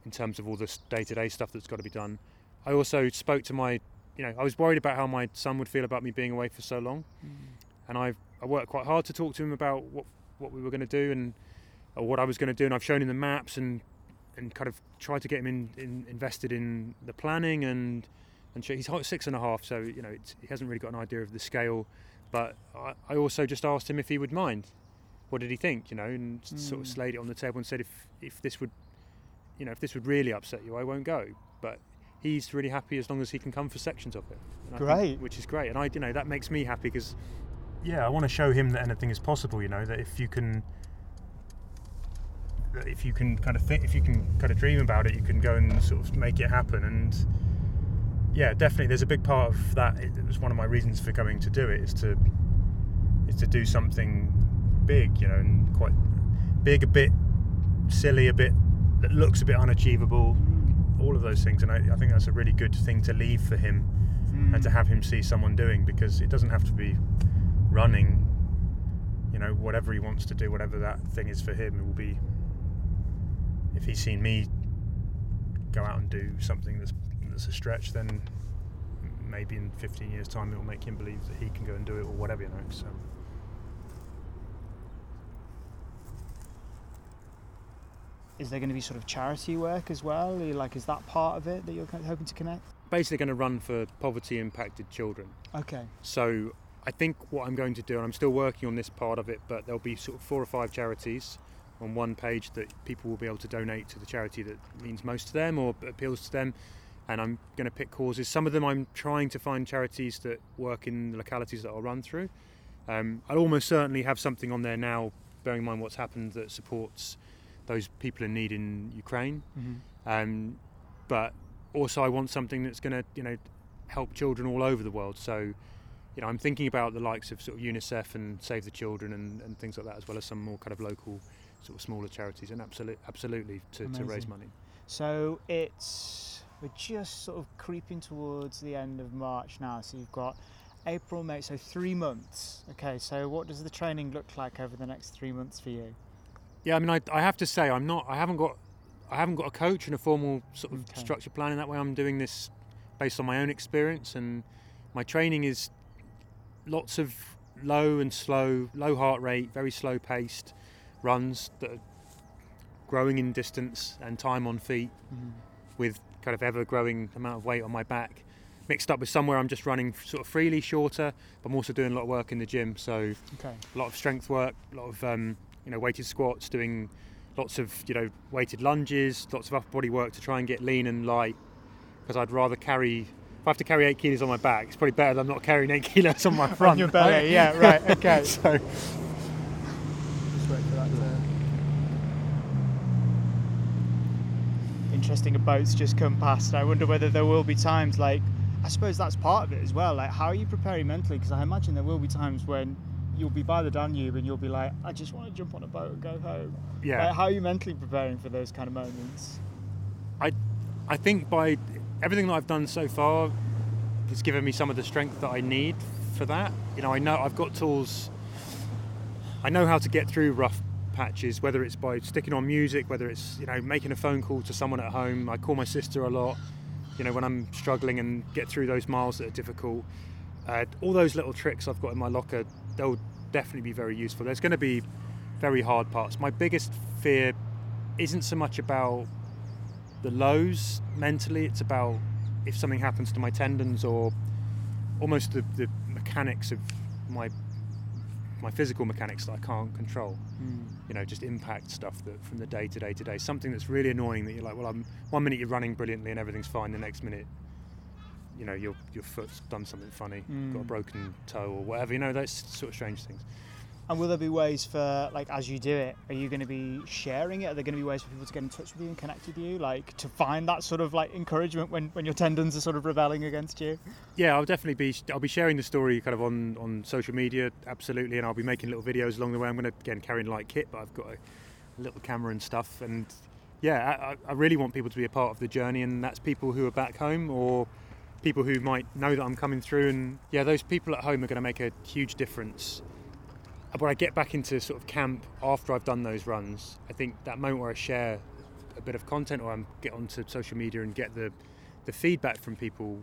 in terms of all this day-to-day stuff that's got to be done. I also spoke to my, you know, I was worried about how my son would feel about me being away for so long, mm. and I I worked quite hard to talk to him about what what we were going to do and or what I was going to do, and I've shown him the maps and and kind of tried to get him in, in invested in the planning and and he's six and a half, so you know it's, he hasn't really got an idea of the scale. But I, I also just asked him if he would mind. What did he think? You know, and s- sort of Mm. slayed it on the table and said if if this would, you know, if this would really upset you, I won't go. But he's really happy as long as he can come for sections of it. And I think- Great. which is great, and I, you know, that makes me happy because, yeah, I want to show him that anything is possible. You know, that if you can, that if you can kind of think, if you can kind of dream about it, you can go and sort of make it happen. And yeah, definitely, there's a big part of that. It was one of my reasons for coming to do it is to is to do something big, you know, and quite big, a bit silly, a bit that looks a bit unachievable. Mm. All of those things, and I, I think that's a really good thing to leave for him and to mm. have him see someone doing because it doesn't have to be running. You know, whatever he wants to do, whatever that thing is for him, it will be. If he's seen me go out and do something that's that's a stretch, then maybe in 15 years' time it will make him believe that he can go and do it or whatever, you know. So Is there going to be sort of charity work as well? Like, is that part of it that you're hoping to connect? basically, going to run for poverty-impacted children. Okay. So I think what I'm going to do, and I'm still working on this part of it, but there'll be sort of four or five charities on one page that people will be able to donate to the charity that means most to them or appeals to them. And I'm going to pick causes. Some of them I'm trying to find charities that work in the localities that I'll run through. Um, I'll almost certainly have something on there now, bearing in mind what's happened, that supports those people in need in Ukraine. Um, but also, I want something that's going to, you know, help children all over the world. So, you know, I'm thinking about the likes of sort of UNICEF and Save the Children and, and things like that, as well as some more kind of local, sort of smaller charities, and absolutely, absolutely to, to raise money. So it's we're just sort of creeping towards the end of March now. So you've got April, May, so three months. Okay, so what does the training look like over the next three months for you? Yeah, I mean, I, I have to say, I'm not, I haven't got, I haven't got a coach and a formal sort of Okay. structured plan in that way. I'm doing this based on my own experience, and my training is lots of low and slow, low heart rate, very slow paced runs that are growing in distance and time on feet with kind of ever growing amount of weight on my back. Mixed up with somewhere I'm just running sort of freely, shorter, but I'm also doing a lot of work in the gym. So Okay. a lot of strength work, a lot of um, you know weighted squats, doing lots of you know weighted lunges, lots of upper body work to try and get lean and light. Because I'd rather carry. If I have to carry eight kilos on my back, it's probably better than not carrying eight [laughs] kilos on my front. On your belly, right? yeah, right, [laughs] okay. so Just wait for that to. Interesting, a boat's just come past. I wonder whether there will be times like, I suppose that's part of it as well. Like, how are you preparing mentally? Because I imagine there will be times when you'll be by the Danube and you'll be like, I just want to jump on a boat and go home. yeah, Like, how are you mentally preparing for those kind of moments? I, I think by everything that I've done so far, has given me some of the strength that I need for that. You know, I know I've got tools. I know how to get through rough patches, whether it's by sticking on music, whether it's you know making a phone call to someone at home. I call my sister a lot. You know, when I'm struggling and get through those miles that are difficult. Uh, all those little tricks I've got in my locker, they'll definitely be very useful. There's going to be very hard parts. My biggest fear isn't so much about the lows mentally. It's about if something happens to my tendons or almost the, the mechanics of my my physical mechanics that I can't control. You know, just impact stuff that from the day to day to day. Something that's really annoying that you're like, well, I'm one minute you're running brilliantly and everything's fine. The next minute, you know, your your foot's done something funny, got a Mm. broken toe or whatever. You know, those sort of strange things. And will there be ways for, like, as you do it, are you going to be sharing it? Are there going to be ways for people to get in touch with you and connect with you, like to find that sort of like encouragement when, when your tendons are sort of rebelling against you? Yeah, I'll definitely be. I'll be sharing the story kind of on, on social media, absolutely, and I'll be making little videos along the way. I'm going to again carry light kit, but I've got a, a little camera and stuff, and yeah, I, I really want people to be a part of the journey, and that's people who are back home or people who might know that I'm coming through, and yeah, those people at home are going to make a huge difference when I get back into sort of camp after I've done those runs, I think that moment where I share a bit of content or I get onto social media and get the the feedback from people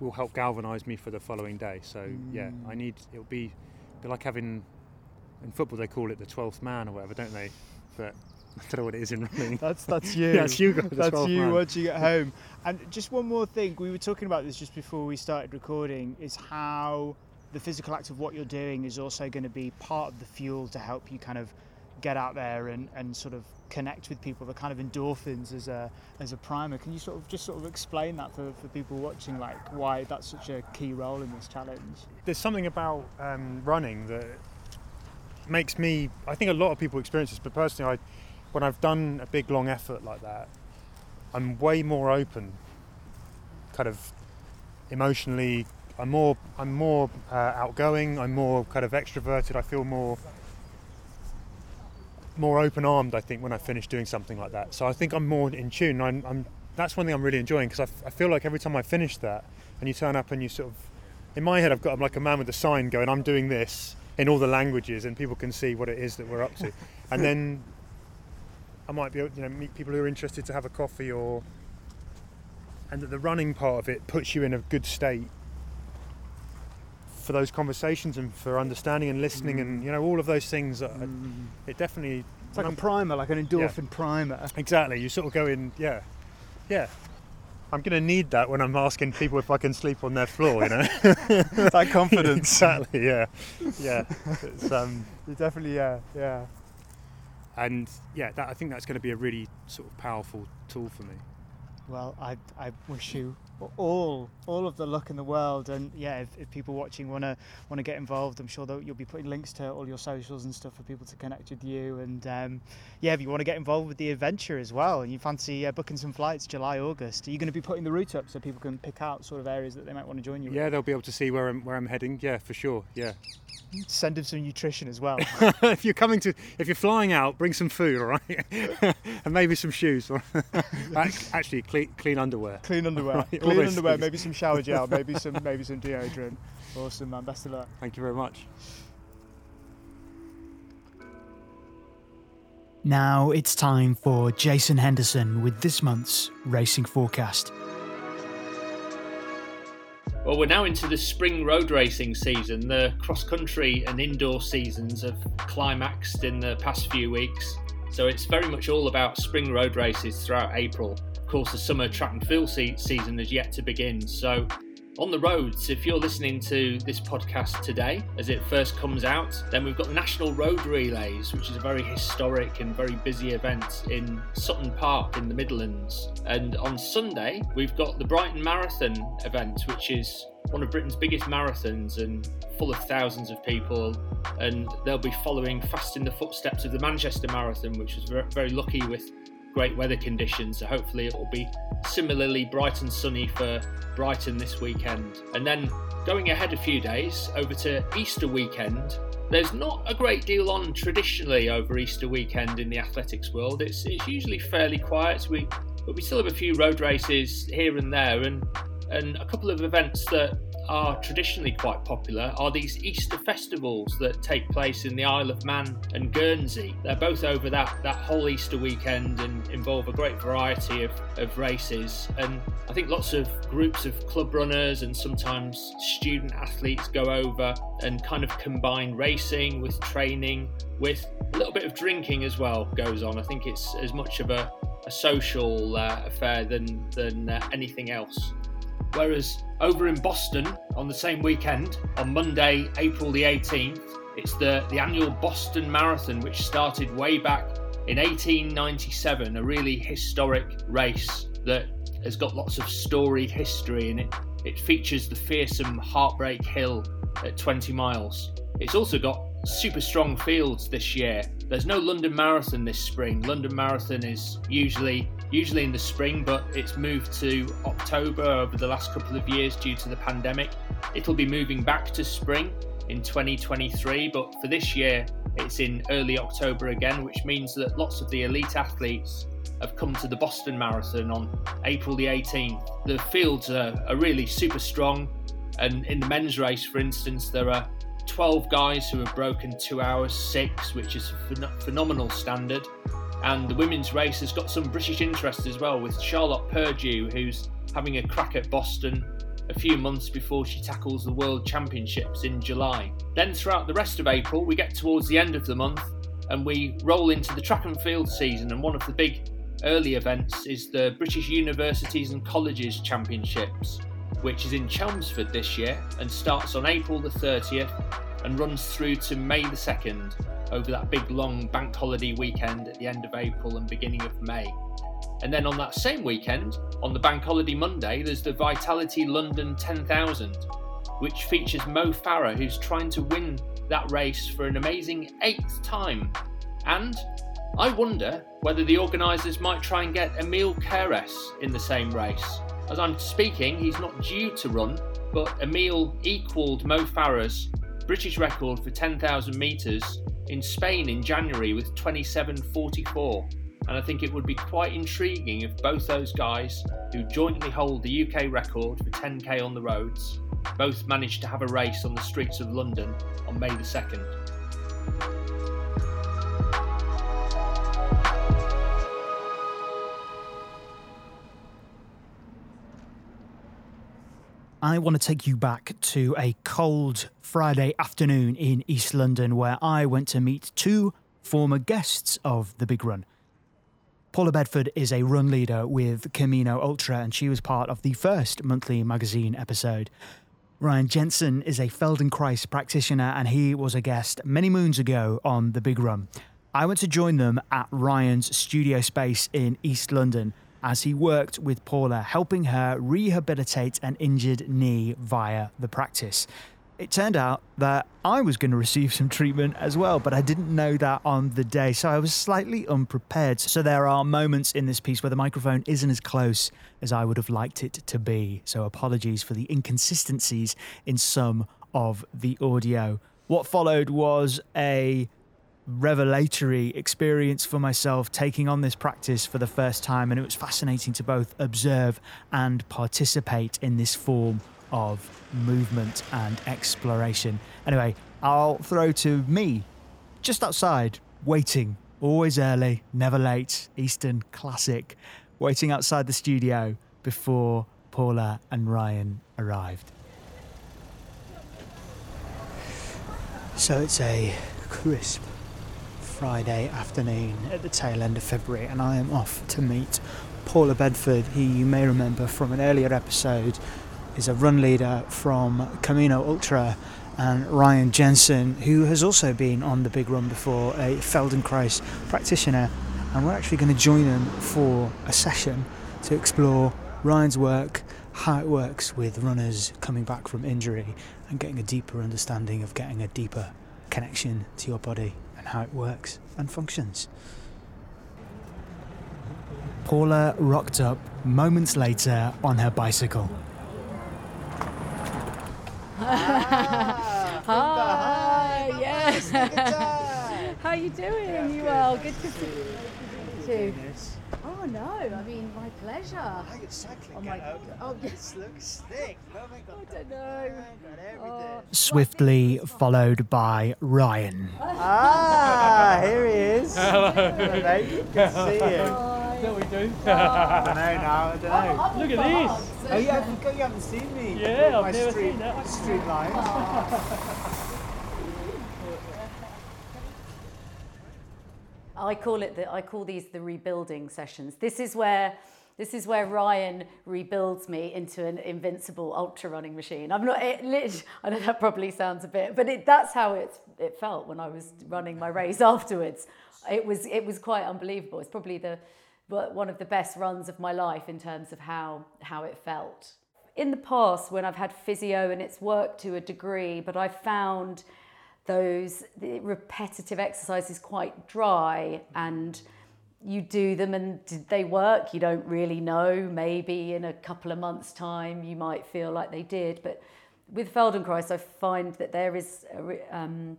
will help galvanise me for the following day. So mm. yeah, I need it'll be, be like having in football they call it the twelfth man or whatever, don't they? But [laughs] I don't know what it is in running. That's that's [laughs] you. that's you. That's you man. once you get home. And just one more thing, we were talking about this just before we started recording, is how the physical act of what you're doing is also going to be part of the fuel to help you kind of get out there and, and sort of connect with people. The kind of endorphins as a as a primer. Can you sort of just sort of explain that for, for people watching like why that's such a key role in this challenge? There's something about um, running that makes me i think a lot of people experience this but personally i when i've done a big long effort like that i'm way more open kind of emotionally I'm more I'm more uh, outgoing. I'm more kind of extroverted. I feel more more open armed. I think when I finish doing something like that. So I think I'm more in tune. I'm, I'm that's one thing I'm really enjoying because I, f- I feel like every time I finish that and you turn up and you sort of in my head I've got I'm like a man with a sign going I'm doing this in all the languages and people can see what it is that we're up to [laughs] and then I might be able you know meet people who are interested to have a coffee or and that the running part of it puts you in a good state for those conversations and for understanding and listening mm. and you know all of those things. Mm. It definitely it's like I'm, a primer, like an endorphin yeah. primer. Exactly. You sort of go in, yeah, yeah. I'm going to need that when I'm asking people if I can sleep on their floor. You know, [laughs] that confidence. [laughs] exactly. Yeah, yeah. It's, um, you definitely, yeah, yeah. And yeah, that, I think that's going to be a really sort of powerful tool for me. Well, I, I wish you all all of the luck in the world and yeah if, if people watching want to want to get involved i'm sure that you'll be putting links to all your socials and stuff for people to connect with you and um, yeah if you want to get involved with the adventure as well and you fancy uh, booking some flights july august are you going to be putting the route up so people can pick out sort of areas that they might want to join you yeah with? they'll be able to see where i'm where i'm heading yeah for sure yeah send them some nutrition as well. [laughs] if you're coming to, if you're flying out, bring some food, all right, [laughs] and maybe some shoes. [laughs] Actually, clean, clean underwear. Clean underwear. Right, clean underwear. Maybe some shower [laughs] gel. Maybe some, maybe some deodorant. Awesome, man. Best of luck. Thank you very much. Now it's time for Jason Henderson with this month's racing forecast. Well, we're now into the spring road racing season. The cross country and indoor seasons have climaxed in the past few weeks. So it's very much all about spring road races throughout April. Of course, the summer track and field season is yet to begin. So on the roads, if you're listening to this podcast today as it first comes out, then we've got the National Road Relays, which is a very historic and very busy event in Sutton Park in the Midlands. And on Sunday, we've got the Brighton Marathon event, which is one of Britain's biggest marathons and full of thousands of people. And they'll be following fast in the footsteps of the Manchester Marathon, which was very lucky with great weather conditions. So hopefully it will be similarly bright and sunny for Brighton this weekend. And then going ahead a few days over to Easter weekend. There's not a great deal on traditionally over Easter weekend in the athletics world. It's it's usually fairly quiet. We but we still have a few road races here and there and and a couple of events that are traditionally quite popular are these Easter festivals that take place in the Isle of Man and Guernsey. They're both over that, that whole Easter weekend and involve a great variety of, of races. And I think lots of groups of club runners and sometimes student athletes go over and kind of combine racing with training with a little bit of drinking as well goes on. I think it's as much of a, a social uh, affair than, than uh, anything else. Whereas over in Boston on the same weekend, on Monday, April the 18th, it's the, the annual Boston Marathon, which started way back in 1897, a really historic race that has got lots of storied history in it. It features the fearsome Heartbreak Hill at 20 miles. It's also got super strong fields this year. There's no London Marathon this spring. London Marathon is usually usually in the spring, but it's moved to October over the last couple of years due to the pandemic. It'll be moving back to spring in 2023, but for this year it's in early October again, which means that lots of the elite athletes have come to the Boston Marathon on April the 18th. The fields are, are really super strong, and in the men's race, for instance, there are 12 guys who have broken 2 hours 6, which is a phen- phenomenal standard. And the women's race has got some British interest as well, with Charlotte Purdue, who's having a crack at Boston a few months before she tackles the World Championships in July. Then, throughout the rest of April, we get towards the end of the month and we roll into the track and field season. And one of the big early events is the British Universities and Colleges Championships, which is in Chelmsford this year and starts on April the 30th and runs through to May the 2nd over that big long bank holiday weekend at the end of April and beginning of May. And then on that same weekend, on the bank holiday Monday, there's the Vitality London 10,000, which features Mo Farah, who's trying to win that race for an amazing eighth time. And I wonder whether the organisers might try and get Emile Cairess in the same race. As I'm speaking, he's not due to run, but Emile equalled Mo Farah's British record for 10,000 metres in Spain in January with 27.44. And I think it would be quite intriguing if both those guys, who jointly hold the UK record for 10k on the roads, both managed to have a race on the streets of London on May the 2nd. I want to take you back to a cold Friday afternoon in East London where I went to meet two former guests of the big run. Paula Bedford is a run leader with Camino Ultra, and she was part of the first monthly magazine episode. Ryan Jensen is a Feldenkrais practitioner, and he was a guest many moons ago on the big run. I went to join them at Ryan's studio space in East London as he worked with Paula, helping her rehabilitate an injured knee via the practice. It turned out that I was going to receive some treatment as well, but I didn't know that on the day, so I was slightly unprepared. So there are moments in this piece where the microphone isn't as close as I would have liked it to be. So apologies for the inconsistencies in some of the audio. What followed was a revelatory experience for myself taking on this practice for the first time, and it was fascinating to both observe and participate in this form of movement and exploration. Anyway, I'll throw to me just outside, waiting, always early, never late, Eastern classic, waiting outside the studio before Paula and Ryan arrived. So it's a crisp Friday afternoon at the tail end of February, and I am off to meet Paula Bedford, who you may remember from an earlier episode is a run leader from Camino Ultra, and Ryan Jensen, who has also been on the big run before, a Feldenkrais practitioner. And we're actually going to join them for a session to explore Ryan's work, how it works with runners coming back from injury, and getting a deeper understanding of getting a deeper connection to your body and how it works and functions. Paula rocked up moments later on her bicycle. [laughs] Hi, yes. How you doing? You well? Good to see you. Oh no, I mean my pleasure. I get cycling. Oh my god. Oh yes. Looks thick. Oh my god. I don't know. Got everything. Oh, Swiftly followed by Ryan. Ah, here he is. [laughs] Hello. mate. Good to see you. hi. What we doing? I don't know now. I don't know. I'm Look at this. Oh, you haven't, you haven't seen me. Yeah, I've my never street, seen that. Street [laughs] I call it the, I call these the rebuilding sessions. This is where this is where Ryan rebuilds me into an invincible ultra running machine. I'm not it I know that probably sounds a bit, but it, that's how it it felt when I was running my race [laughs] afterwards. It was it was quite unbelievable. It's probably the one of the best runs of my life in terms of how how it felt. In the past when I've had physio and it's worked to a degree, but I've found those the repetitive exercises quite dry and you do them and did they work? You don't really know. Maybe in a couple of months' time you might feel like they did. But with Feldenkrais, I find that there is, a, um,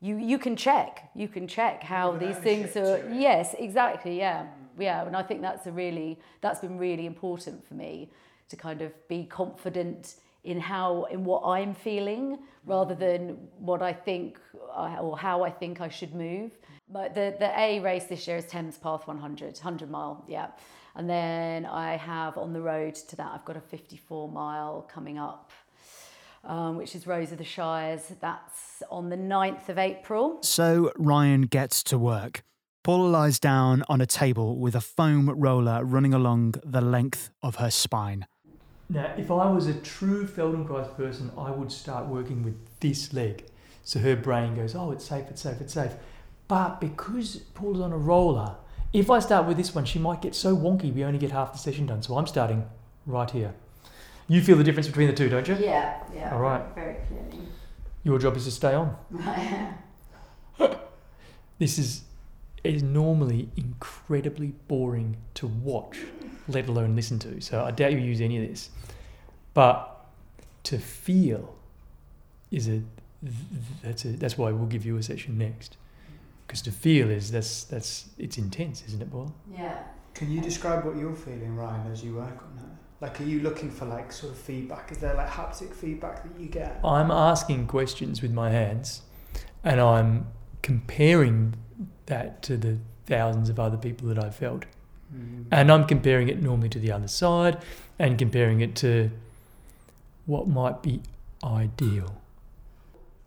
you, you can check. You can check how these things are. Yes, exactly. Yeah. Yeah. And I think that's a really, that's been really important for me to kind of be confident in how in what I'm feeling rather than what I think or how I think I should move. But the the A race this year is Thames Path 100, 100 mile, yeah. And then I have on the road to that, I've got a 54 mile coming up, um, which is Rose of the Shires. That's on the 9th of April. So Ryan gets to work. Paula lies down on a table with a foam roller running along the length of her spine. Now, if I was a true Feldenkrais person, I would start working with this leg. So her brain goes, oh, it's safe, it's safe, it's safe. But because Paula's on a roller, if I start with this one, she might get so wonky we only get half the session done. So I'm starting right here. You feel the difference between the two, don't you? Yeah, yeah. All right. Very clearly. Your job is to stay on. [laughs] this is is normally incredibly boring to watch, let alone listen to. So I doubt you use any of this. But to feel is a that's a, that's why we'll give you a session next. Because to feel is that's that's it's intense, isn't it, Paul? Yeah. Can you describe what you're feeling, Ryan, as you work on her? Like, are you looking for like sort of feedback? Is there like haptic feedback that you get? I'm asking questions with my hands, and I'm comparing that to the thousands of other people that I've felt. Mm. And I'm comparing it normally to the other side and comparing it to what might be ideal.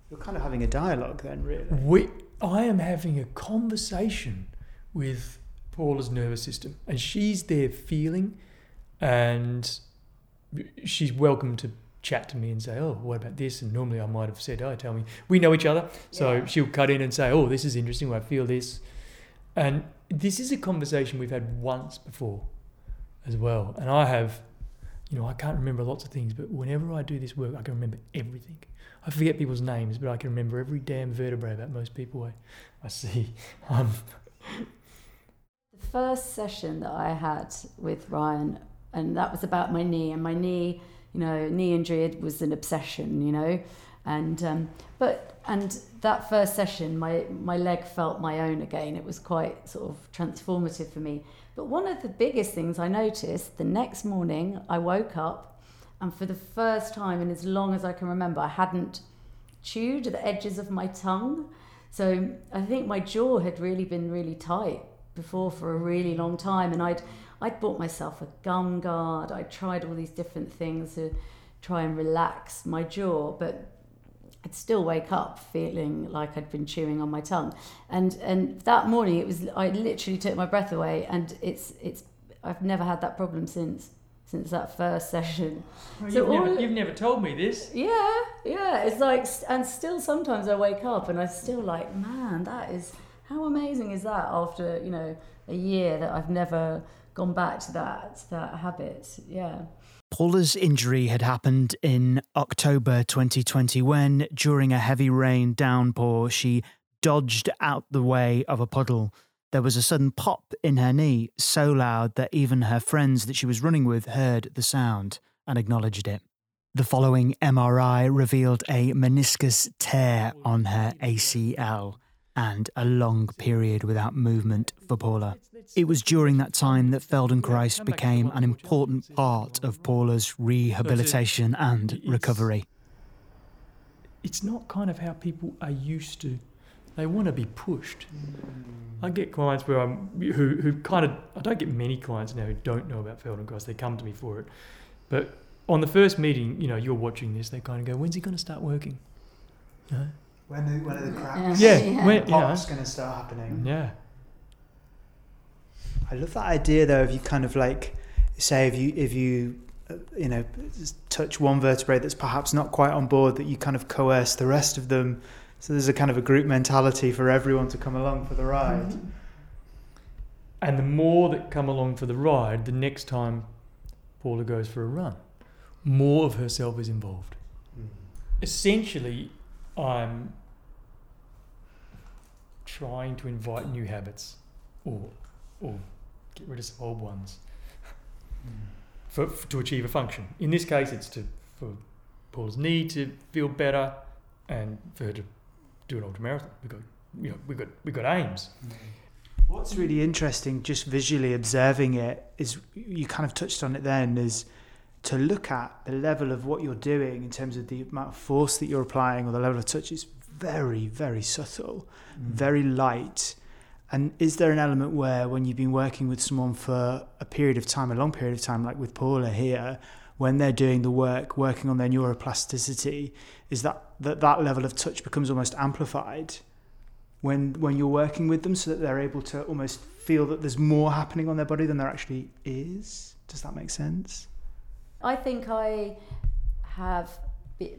You're kind of having a dialogue then, really. We, I am having a conversation with Paula's nervous system, and she's there feeling, and she's welcome to chat to me and say, "Oh, what about this?" And normally I might have said, "Oh, tell me." We know each other, so Yeah. she'll cut in and say, "Oh, this is interesting. I feel this," and this is a conversation we've had once before, as well. And I have, you know, I can't remember lots of things, but whenever I do this work, I can remember everything. I forget people's names, but I can remember every damn vertebrae about most people I, I see. [laughs] Um, The first session that I had with Ryan, and that was about my knee, and my knee, you know, knee injury was an obsession, you know, and um, but and that first session, my my leg felt my own again. It was quite sort of transformative for me. But one of the biggest things I noticed the next morning, I woke up, and for the first time in as long as I can remember, I hadn't chewed the edges of my tongue. So I think my jaw had really been really tight before for a really long time, and I'd I'd bought myself a gum guard. I tried all these different things to try and relax my jaw, but I'd still wake up feeling like I'd been chewing on my tongue. And and that morning it was I literally took my breath away, and it's it's I've never had that problem since since that first [laughs] session. So you've, never, you've never told me this. Yeah, yeah. It's like, and still sometimes I wake up and I still like, man, that is how amazing is that after you know a year that I've never gone back to that to that habit. Yeah. Paula's injury had happened in October 2020 when, during a heavy rain downpour, she dodged out the way of a puddle. There was a sudden pop in her knee, so loud that even her friends that she was running with heard the sound and acknowledged it. The following MRI revealed a meniscus tear on her ACL and a long period without movement for Paula. It was during that time that Feldenkrais became an important part of Paula's rehabilitation and recovery. It's not kind of how people are used to. They want to be pushed. I get clients where I'm who who kind of I don't get many clients now who don't know about Feldenkrais. They come to me for it, but on the first meeting, you know, you're watching this. They kind of go, "When's he going to start working?" You know? When are, when are the cracks? Yeah, Yeah. when- The pop's going to start happening. yeah. I love that idea though of you kind of like say if you if you uh, you know touch one vertebrae that's perhaps not quite on board that you kind of coerce the rest of them so there's a kind of a group mentality for everyone to come along for the ride And the more that come along for the ride, the next time Paula goes for a run, more of herself is involved. Essentially, I'm trying to invite new habits or or get rid of some old ones hmm. for, for- to achieve a function. In this case, it's to for Paula's knee to feel better and for her to do an ultramarathon. We got you know we got we got aims. What's really interesting, just visually observing it, is you kind of touched on it then, is to look at the level of what you're doing in terms of the amount of force that you're applying or the level of touch is very, very subtle, mm. very light. And is there an element where, when you've been working with someone for a period of time, a long period of time, like with Paula here, when they're doing the work, working on their neuroplasticity, is that that, that level of touch becomes almost amplified? when when you're working with them so that they're able to almost feel that there's more happening on their body than there actually is does that make sense I think I have,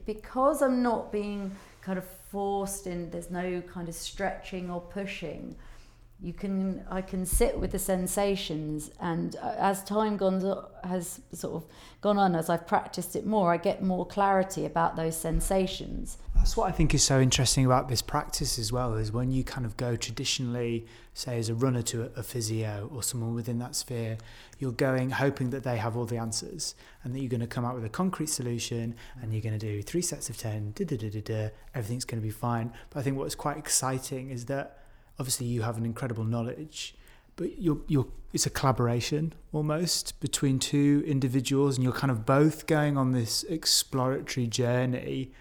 because I'm not being kind of forced in, there's no kind of stretching or pushing. You can, I can sit with the sensations, and uh, as time gone, has sort of gone on, as I've practiced it more, I get more clarity about those sensations. that's what i think is so interesting about this practice as well is when you kind of go traditionally say as a runner to a, physio or someone within that sphere you're going hoping that they have all the answers and that you're going to come out with a concrete solution and you're going to do three sets of 10 da, da, da, da, da, everything's going to be fine but i think what's quite exciting is that obviously you have an incredible knowledge but you're, you're, it's a collaboration almost between two individuals and you're kind of both going on this exploratory journey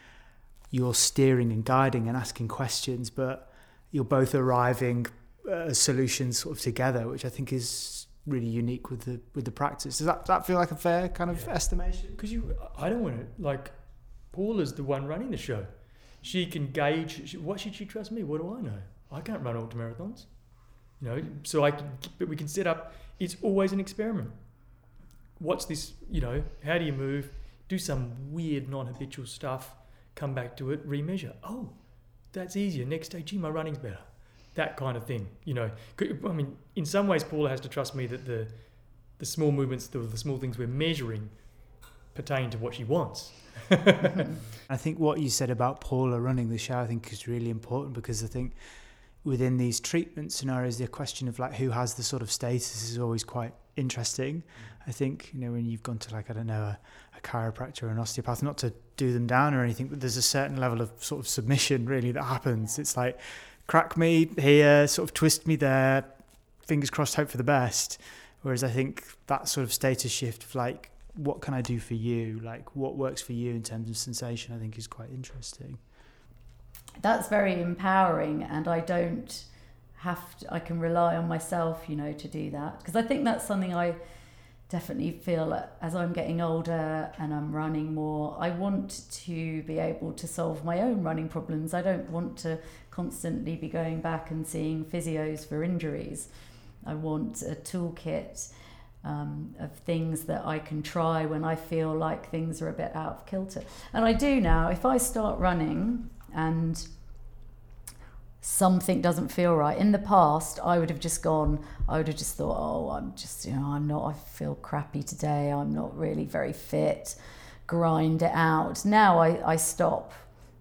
you're steering and guiding and asking questions but you're both arriving uh, solutions sort of together which i think is really unique with the with the practice does that, that feel like a fair kind of Yeah. estimation Because you, I don't want to like. Paula's the one running the show. She can gauge. She, what should she trust me? What do I know? I can't run ultra marathons. You know, so I can. But we can set up. It's always an experiment. What's this? You know, how do you move? Do some weird non-habitual stuff. Come back to it. Remeasure. Oh, that's easier. Next day, gee, my running's better. That kind of thing. You know, I mean, in some ways, Paula has to trust me that the the small movements, the, the small things we're measuring, pertain to what she wants. [laughs] I think what you said about Paula running the show, I think is really important because I think within these treatment scenarios, the question of like who has the sort of status is always quite interesting. Mm. I think you know when you've gone to like I don't know a, a chiropractor or an osteopath, not to do them down or anything, but there's a certain level of sort of submission really that happens. It's like crack me here, sort of twist me there, fingers crossed, hope for the best. Whereas I think that sort of status shift of like what can I do for you? Like, what works for you in terms of sensation, I think is quite interesting. That's very empowering and i don't have to i can rely on myself you know to do that because i think that's something i definitely feel as i'm getting older and i'm running more i want to be able to solve my own running problems i don't want to constantly be going back and seeing physios for injuries i want a toolkit um, of things that I can try when I feel like things are a bit out of kilter. And I do now. If I start running and something doesn't feel right. In the past, I would have just gone, I would have just thought, oh, I'm just, you know, I'm not, I feel crappy today. I'm not really very fit. Grind it out. Now I, I stop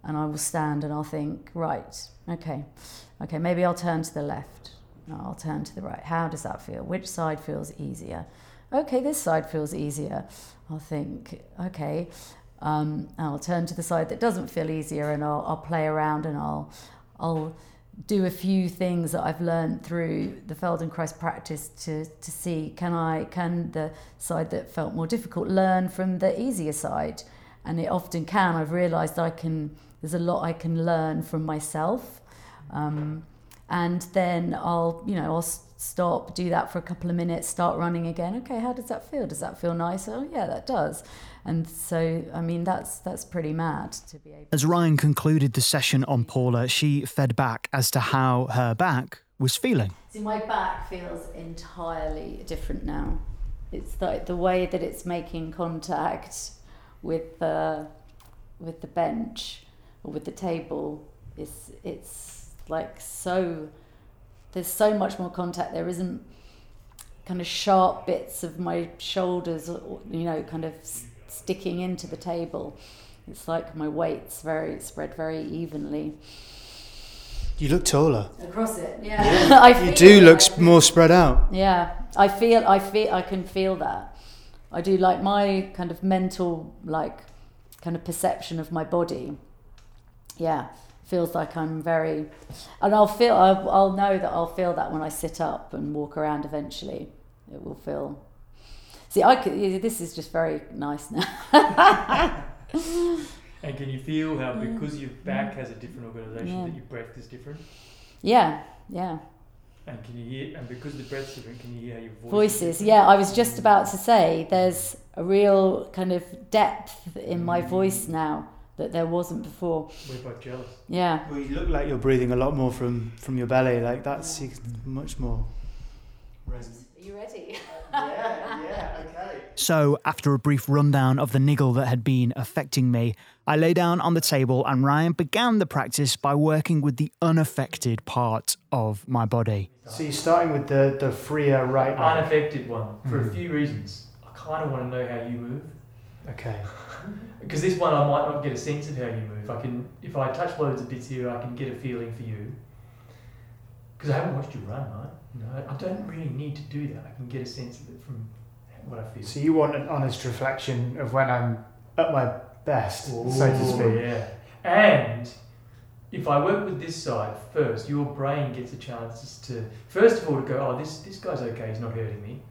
and I will stand and I'll think, right, okay, okay, maybe I'll turn to the left. I'll turn to the right. How does that feel? Which side feels easier? Okay, this side feels easier. I'll think, okay, um, I'll turn to the side that doesn't feel easier and I'll, I'll play around and I'll, I'll do a few things that I've learned through the Feldenkrais practice to, to see can I can the side that felt more difficult learn from the easier side? And it often can. I've realized I can there's a lot I can learn from myself. Um, and then I'll you know I'll stop do that for a couple of minutes start running again. Okay how does that feel? Does that feel nice? Oh yeah that does and so I mean that's that's pretty mad to be able As Ryan concluded the session on Paula, she fed back as to how her back was feeling. See, my back feels entirely different now. It's like the way that it's making contact with the with the bench or with the table. It's it's like so. There's so much more contact. There isn't kind of sharp bits of my shoulders, you know, kind of s- sticking into the table. It's like my weight's very spread very evenly. You look taller. across it. Yeah, [laughs] I You do look I sp- more spread out. Yeah, I feel, I feel, I can feel that. I do like my kind of mental, like, kind of perception of my body. Yeah, feels like I'm very, and I'll feel, I'll, I'll know that I'll feel that when I sit up and walk around. Eventually, it will feel. See, I could. This is just very nice now. [laughs] And can you feel how mm. because your back has a different organisation Yeah. that your breath is different? yeah, yeah. And can you hear? And because the breath's different, can you hear your voice? Voices, yeah. I was just about to say there's a real kind of depth in my mm. voice now that there wasn't before. We're both jealous. Yeah. Well, you look like you're breathing a lot more from from your belly. Like that's much more. Are you ready? [laughs] yeah, yeah, okay. So, after a brief rundown of the niggle that had been affecting me, I lay down on the table and Ryan began the practice by working with the unaffected part of my body. So you're starting with the the freer right leg. Unaffected one for a Mhm. few reasons. I kind of want to know how you move Okay. [laughs] because this one I might not get a sense of how you move. I can if I touch loads of bits here, I can get a feeling for you. Because I haven't watched you run, right? You know, I don't really need to do that. I can get a sense of it from what I feel. So you want an honest reflection of when I'm at my best, so to speak. Yeah. And if I work with this side first, your brain gets a chance to first of all to go, oh, this this guy's okay, he's not hurting me.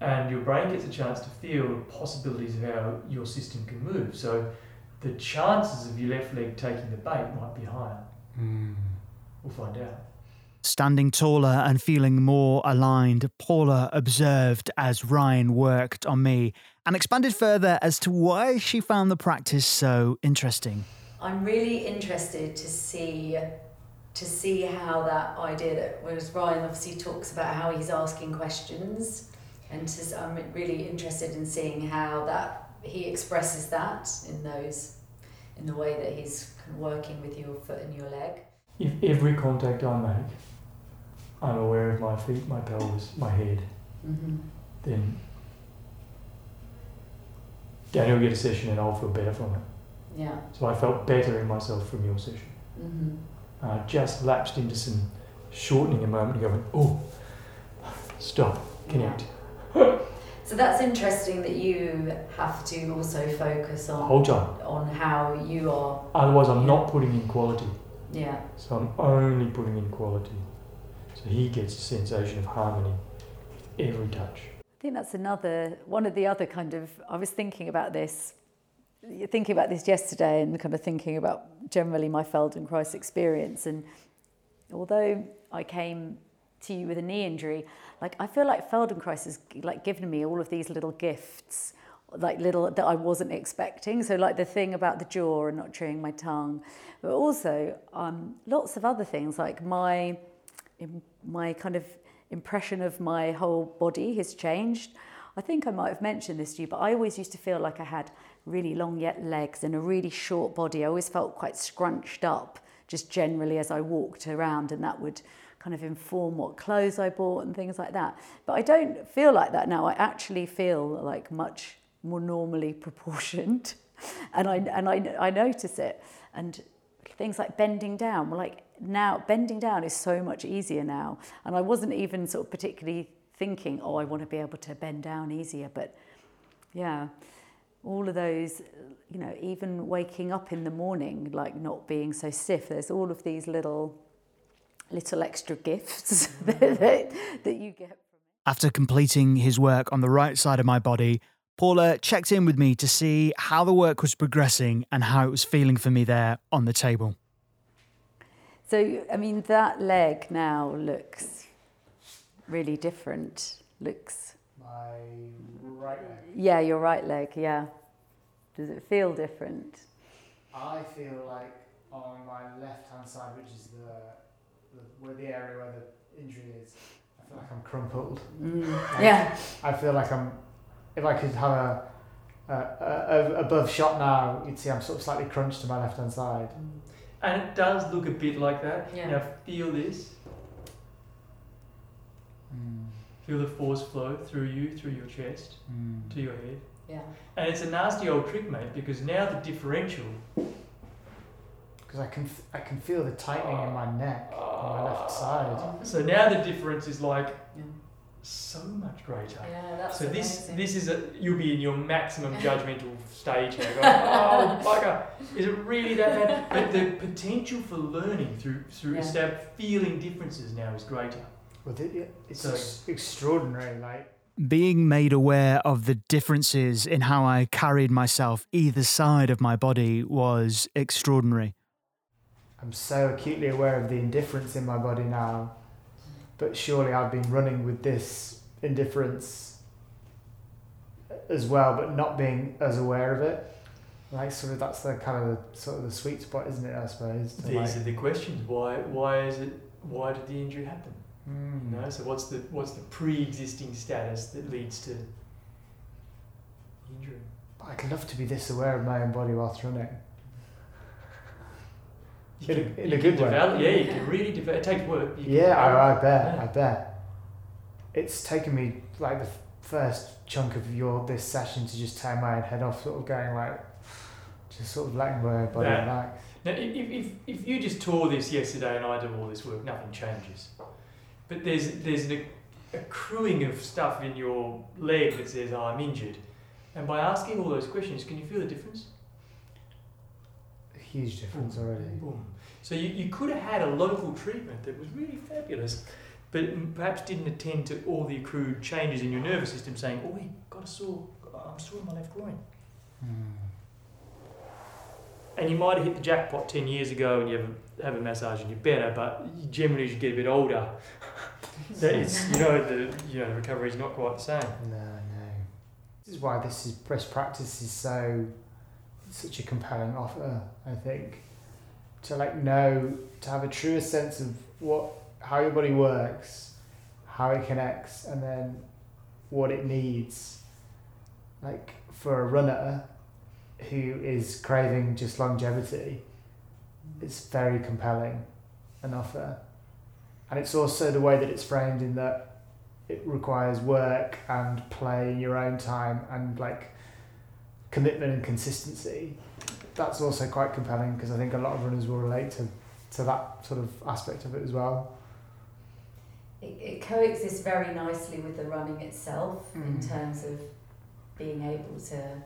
And your brain gets a chance to feel the possibilities of how your system can move. So the chances of your left leg taking the bait might be higher. Hmm. We'll find out. Standing taller and feeling more aligned, Paula observed as Ryan worked on me and expanded further as to why she found the practice so interesting. I'm really interested to see to see how that idea that whereas Ryan obviously talks about how he's asking questions and to, s- I'm really interested in seeing how that he expresses that in those in the way that he's kind of working with your foot and your leg. If every contact I make, I'm aware of my feet, my pelvis, my head, Mm-hmm. then Daniel will get a session and I'll feel better from it. Yeah. So I felt better in myself from your session. Mm-hmm. I just lapsed into some shortening a moment and going, oh, stop, connect. So that's interesting that you have to also focus on Whole time. on how you are. Otherwise, I'm not putting in quality. Yeah. So I'm only putting in quality. So he gets a sensation of harmony with every touch. I think that's another one of the other kind of. I was thinking about this, thinking about this yesterday, and kind of thinking about generally my Feldenkrais experience. And although I came to you with a knee injury, like I feel like Feldenkrais has like given me all of these little gifts, like little that I wasn't expecting. So like the thing about the jaw and not chewing my tongue, but also um, lots of other things like my my kind of impression of my whole body has changed. I think I might have mentioned this to you, but I always used to feel like I had really long yet legs and a really short body. I always felt quite scrunched up, just generally as I walked around, and that would kind of inform what clothes I bought and things like that. But I don't feel like that now. I actually feel like much more normally [laughs] proportioned, and I and I, I notice it. And things like bending down, like now bending down is so much easier now. And I wasn't even sort of particularly thinking, oh, I want to be able to bend down easier. But yeah, all of those, you know, even waking up in the morning, like not being so stiff. There's all of these little, little extra gifts [laughs] mm. that, that, that you get. After completing his work on the right side of my body, Paula checked in with me to see how the work was progressing and how it was feeling for me there on the table. So, I mean, that leg now looks really different. Looks, My right leg. yeah, your right leg, yeah. Does it feel different? I feel like on my left hand side, which is the, the where the area where the injury is, I feel like I'm crumpled. Mm. [laughs] Like, Yeah. I feel like I'm. If I could have a, a, a, a above shot now, you'd see I'm sort of slightly crunched to my left hand side. And it does look a bit like that. Yeah. Now feel this. Hmm. Feel the force flow through you, through your chest, hmm. to your head. Yeah. And it's a nasty old trick, mate, because now the differential because I can I can feel the tightening in my neck on my left side. So now the difference is like so much greater. Yeah, that's So this amazing. this is a you'll be in your maximum [laughs] judgmental stage now. Going, oh [laughs] bugger, is it really that bad? But the potential for learning through through Yeah. estab- feeling differences now is greater. Well, it, it's So- ex- extraordinary. Like Being made aware of the differences in how I carried myself either side of my body was extraordinary. I'm so acutely aware of the indifference in my body now, but surely I've been running with this indifference as well, but not being as aware of it. Like sort of that's the kind of the sort of the sweet spot, isn't it? I suppose. These like- are the questions. Why why is it why did the injury happen? Mm. You know, so what's the what's the pre-existing status that leads to injury? I'd love to be this aware of my own body whilst running. You In a- can, in you a good way. develop, Yeah, you can really develop. It takes work. Yeah, I, I bet. Yeah. I bet. It's taken me like the first chunk of your this session to just turn my own head off, sort of going like, just sort of letting my body Yeah. relax. Now, if, if, if, if you just tore this yesterday and I do all this work, nothing changes. But there's there's an accruing of stuff in your leg that says, oh, I'm injured. And by asking all those questions, can you feel the difference? Huge difference already. Boom. So you, you could have had a local treatment that was really fabulous, but perhaps didn't attend to all the accrued changes in your nervous system saying, oh, wait, got a sore, I'm sore in my left groin. Hmm. And you might have hit the jackpot 10 years ago and you have a, have a massage and you're better, but you generally as you get a bit older, [laughs] that it's, you know, the, you know, the recovery is not quite the same. No, no. This is why this is best practice is so such a compelling offer. I think to like know to have a truer sense of what how your body works, how it connects, and then what it needs. Like for a runner who is craving just longevity, it's very compelling an offer. And it's also the way that it's framed in that it requires work and play in your own time and like commitment and consistency. That's also quite compelling because I think a lot of runners will relate to, to that sort of aspect of it as well. It, it coexists very nicely with the running itself in Mm. terms of being able to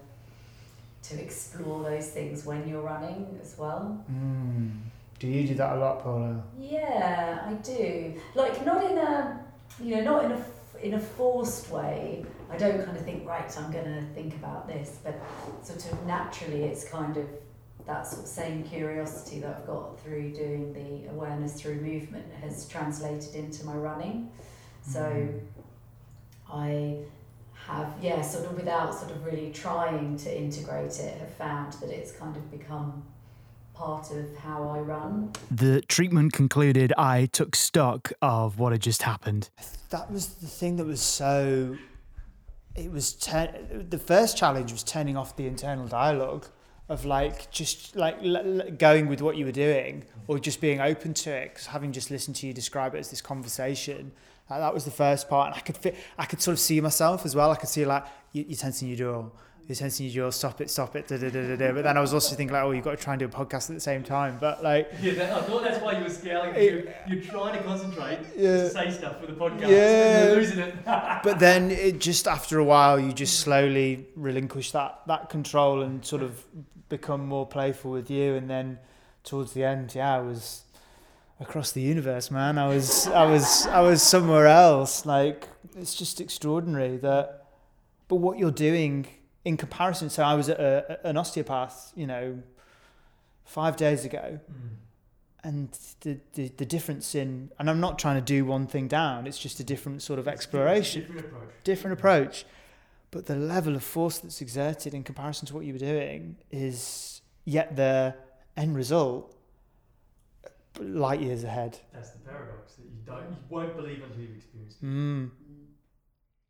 to explore those things when you're running as well. Mm. Do you do that a lot, Paula? Yeah, I do. Like not in a, you know, not in a in a forced way. I don't kind of think right. I'm going to think about this, but sort of naturally, it's kind of that sort of same curiosity that I've got through doing the awareness through movement has translated into my running. So mm-hmm. I have, yeah, sort of without sort of really trying to integrate it, have found that it's kind of become part of how I run. The treatment concluded, I took stock of what had just happened. That was the thing that was so. It was turn. The first challenge was turning off the internal dialogue of like just like l- l- going with what you were doing or just being open to it. Because having just listened to you describe it as this conversation, that was the first part. And I could fit, I could sort of see myself as well. I could see like you, you're tensing your jaw. You're tensing your jaw. Stop it. Stop it. Da, da, da, da, da. But then I was also thinking like, oh, you've got to try and do a podcast at the same time. But like, [laughs] Yeah, that, I thought that's why you were scaling. It- You're, you're trying to concentrate Yeah. to say stuff for the podcast. Yeah. And you're losing it. [laughs] but then it just after a while you just slowly relinquish that that control and sort of become more playful with you and then towards the end yeah I was across the universe man I was I was I was somewhere else like it's just extraordinary that but what you're doing in comparison so I was at a, an osteopath you know 5 days ago and the, the the difference in and I'm not trying to do one thing down it's just a different sort of exploration Different approach. different approach but the level of force that's exerted in comparison to what you were doing is yet the end result light years ahead That's the paradox that you don't, you won't believe until you've experienced it. mm.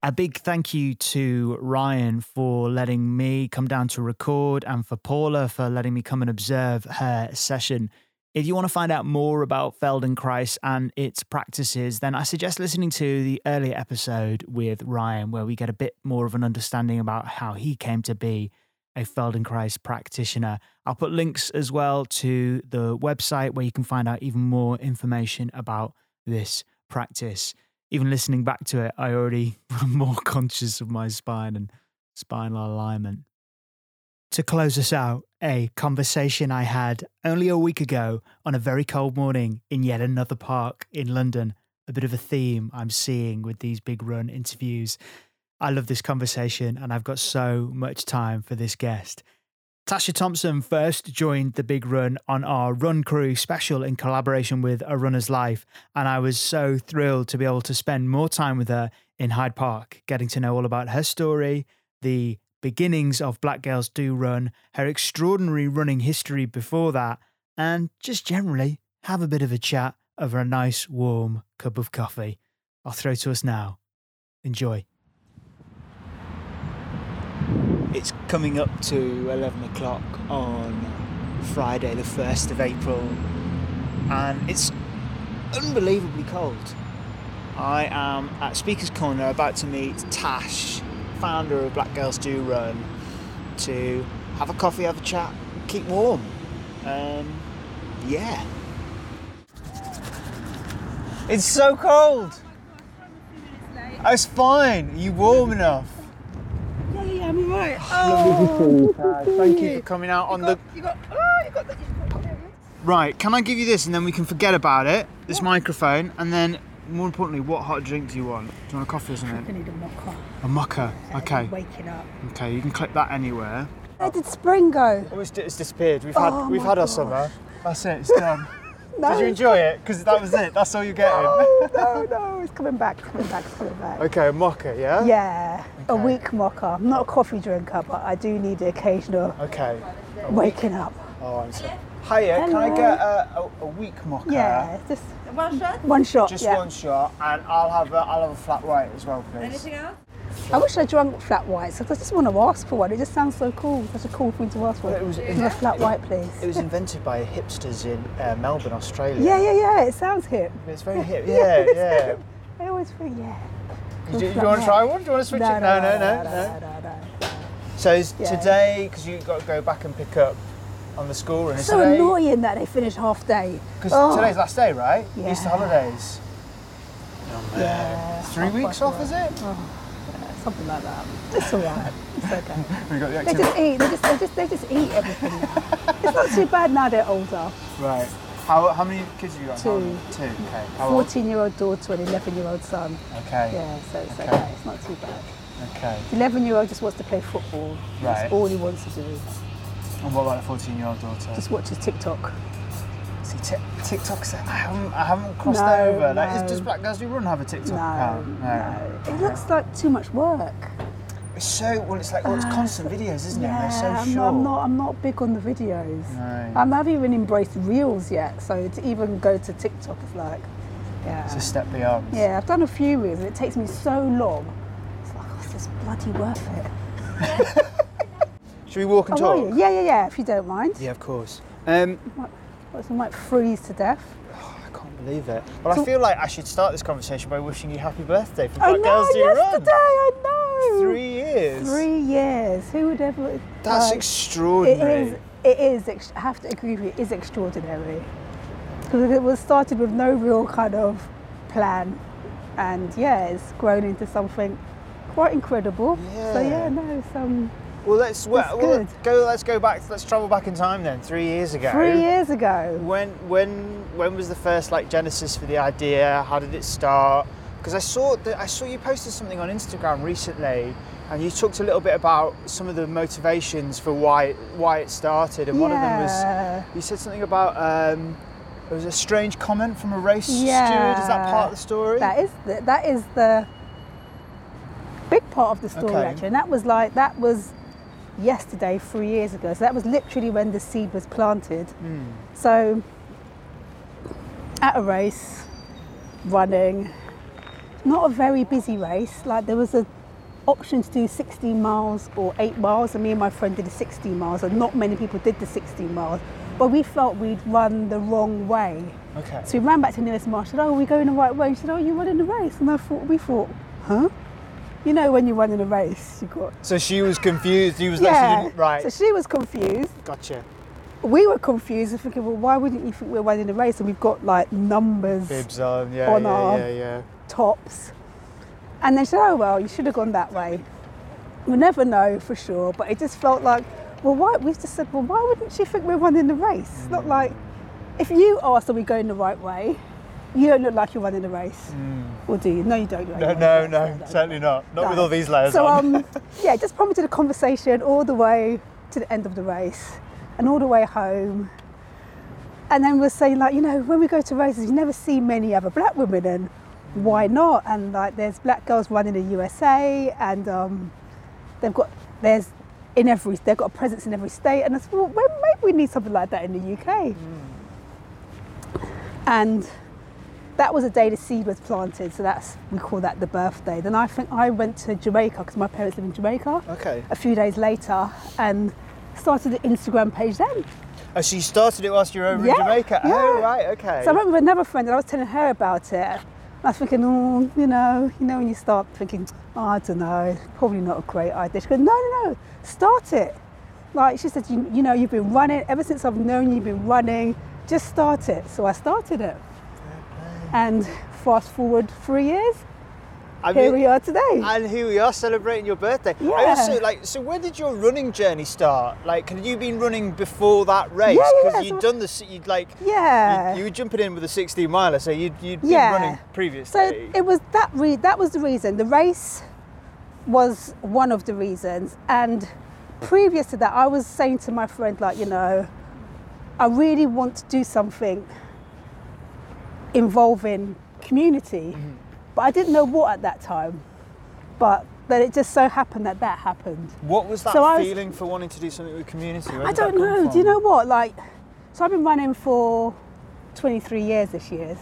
A big thank you to Ryan for letting me come down to record and for Paula for letting me come and observe her session. If you want to find out more about Feldenkrais and its practices, then I suggest listening to the earlier episode with Ryan, where we get a bit more of an understanding about how he came to be a Feldenkrais practitioner. I'll put links as well to the website where you can find out even more information about this practice. Even listening back to it, I already [laughs] am more conscious of my spine and spinal alignment. To close us out, a conversation I had only a week ago on a very cold morning in yet another park in London. A bit of a theme I'm seeing with these big run interviews. I love this conversation and I've got so much time for this guest. Tasha Thompson first joined the big run on our Run Crew special in collaboration with A Runner's Life, and I was so thrilled to be able to spend more time with her in Hyde Park, getting to know all about her story, the beginnings of Black Girls Do Run, her extraordinary running history before that, and just generally have a bit of a chat over a nice warm cup of coffee. I'll throw to us now. Enjoy. It's coming up to 11 o'clock on Friday, the 1st of April, and it's unbelievably cold. I am at Speaker's Corner about to meet Tash, founder of Black Girls Do Run, to have a coffee, have a chat, keep warm. Um, yeah. It's so cold. It's fine. Are you warm enough? Yeah, yeah, I'm alright. Oh, Thank you for coming out on the. You got, oh, you got the. Right, can I give you this and then we can forget about it? This microphone, and then more importantly, what hot drink do you want? Do you want a coffee or something? I something? need a mocha. A mocha. Okay. Waking up. Okay, you can clip that anywhere. Where did spring go? Oh, it's, it's disappeared. We've had Oh we've my had our gosh. summer. That's it. It's done. [laughs] No. Did you enjoy it? Because that was it. That's all you're getting. No, no, [laughs] no, it's coming back, it's coming back, it's coming back. Okay, a mocha, yeah. Yeah, a weak mocha. I'm not a coffee drinker, but I do need the occasional Okay. waking up. Oh, I'm so. Hiya, can I get a, a, a weak mocha? Yeah, just one shot. One shot. Just yeah. one shot, and I'll have a, I'll have a flat white as well, please. Anything else? I wish I drank flat whites because I just want to ask for one. It just sounds so cool. Such a cool thing to ask for. Well, it was- Give a flat white, please. It was invented by hipsters in uh, Melbourne, Australia. Yeah, yeah, yeah. It sounds hip. It's very hip. Yeah, Yeah, yeah. [laughs] I always think, yeah. Do, do you want to try one? Do you want to switch No, it? no, no, no, no. no, no. So is Yeah. today, because you've got to go back and pick up on the school run. is So today, annoying that they finish half day. Because Oh. today's last day, right? Yeah. Easter holidays. Yeah. Three weeks off, is it? Oh, something like that. It's all right. It's okay. [laughs] Got the They just eat. They just, they just, they just eat everything. it's not too bad now they're older. Right. How, how many kids have you got? Two. Two. Okay. How 14 year old daughter and 11 year old son. Okay. Yeah, so it's okay. Okay. It's not too bad. Okay. The 11 year old just wants to play football. Right. That's all he wants to do. And what about the 14 year old daughter? Just watches TikTok. See, Tik TikTok's. I haven't, I haven't crossed No, over. Like, no. is, does Black Girls Do Run have a TikTok No, account? no. It looks like too much work. It's so well. It's like well, it's Ah, constant videos, isn't yeah, it? They're so I'm, short. not, I'm not. I'm not big on the videos. No. I haven't even embraced reels yet. So to even go to TikTok is like, yeah. It's a step beyond. Yeah, I've done a few reels and it takes me so long. It's like, oh, just bloody worth it. [laughs] Should we walk and are talk? Yeah, yeah, yeah. If you don't mind. Yeah, of course. Um, Otherwise I might freeze to death. [sighs] I can't believe it. Well, I feel like I should start this conversation by wishing you happy birthday for I Black know. Girls Do yesterday, Run. I know. Three years. Three years. Who would ever? That's like, extraordinary. It is. It is. ex- I have to agree with you. It is extraordinary because it was started with no real kind of plan, and yeah, it's grown into something quite incredible. Yeah. So Yeah. no, um. Well, let's well, well, go. Let's go back. Let's travel back in time then. Three years ago. Three years ago. When when when was the first like genesis for the idea? How did it start? Because I saw that I saw you posted something on Instagram recently, and you talked a little bit about some of the motivations for why why it started, and one of them was you said something about um, there was a strange comment from a race Yeah. steward. Is that part of the story? That is the, that is the big part of the story Okay. actually, and that was like that was yesterday, three years ago. So that was literally when the seed was planted. Hmm. So at a race, running, not a very busy race. Like there was an option to do 16 miles or eight miles, and me and my friend did the 16 miles, and not many people did the 16 miles. But we felt we'd run the wrong way. Okay. So we ran back to nearest marshal. Oh, are we going the right way? She said, Oh, you're running the race. And I thought, we thought, huh? You know when you run in a race, you got So she was confused. He was like, yeah. didn't, right. So she was confused. Gotcha. We were confused and thinking, well, why wouldn't you think we're running a race and we've got like numbers Bibs on. Yeah, on yeah, our yeah, tops? And then she said, oh well, you should have gone that way. We never know for sure, but it just felt like, well, why? We've just said, well, why wouldn't she think we're running the race? It's not hmm. like if you asked, are we going the right way? You don't look like you're running a race, or do you? No, you don't. No, no, no, certainly not. Not with all these layers So on. um, [laughs] yeah, just prompted a conversation all the way to the end of the race, and all the way home. And then we're saying like, you know, when we go to races, you never see many other black women, and why not? And like, there's black girls running in the USA, and um, they've got there's in every they've got a presence in every state, and I said, well, well, maybe we need something like that in the UK. And that was the day the seed was planted, so that's we call that the birthday. Then I think I went to Jamaica because my parents live in Jamaica. Okay. A few days later, and started the Instagram page then. Oh, so you started it whilst you were over Yeah, in Jamaica? Oh, yeah. Oh, right, okay. So I remember another friend, and I was telling her about it. I was thinking, oh, you know, you know, when you start thinking, oh, I don't know, probably not a great idea. She goes, no, no, no, start it. Like she said, you, you know, you've been running ever since I've known you, you've been running. Just start it. So I started it, and fast forward three years, I here mean- we are today. And here we are celebrating your birthday. I Yeah. also, like, so when did your running journey start? Like, had you been running before that race? Yeah, yeah, Because so- you'd done the, you'd like, Yeah. you, you were jumping in with a 16 miler, so you'd, you'd Yeah. been running previously. So it was that re- that was the reason. The race was one of the reasons, and previous to that, I was saying to my friend, like, you know, I really want to do something involving community, mm-hmm. but I didn't know what at that time. But that it just so happened that that happened. what was that So I was- feeling for wanting to do something with community? Where I don't know. from? Do you know what? Like, so I've been running for 23 years this year,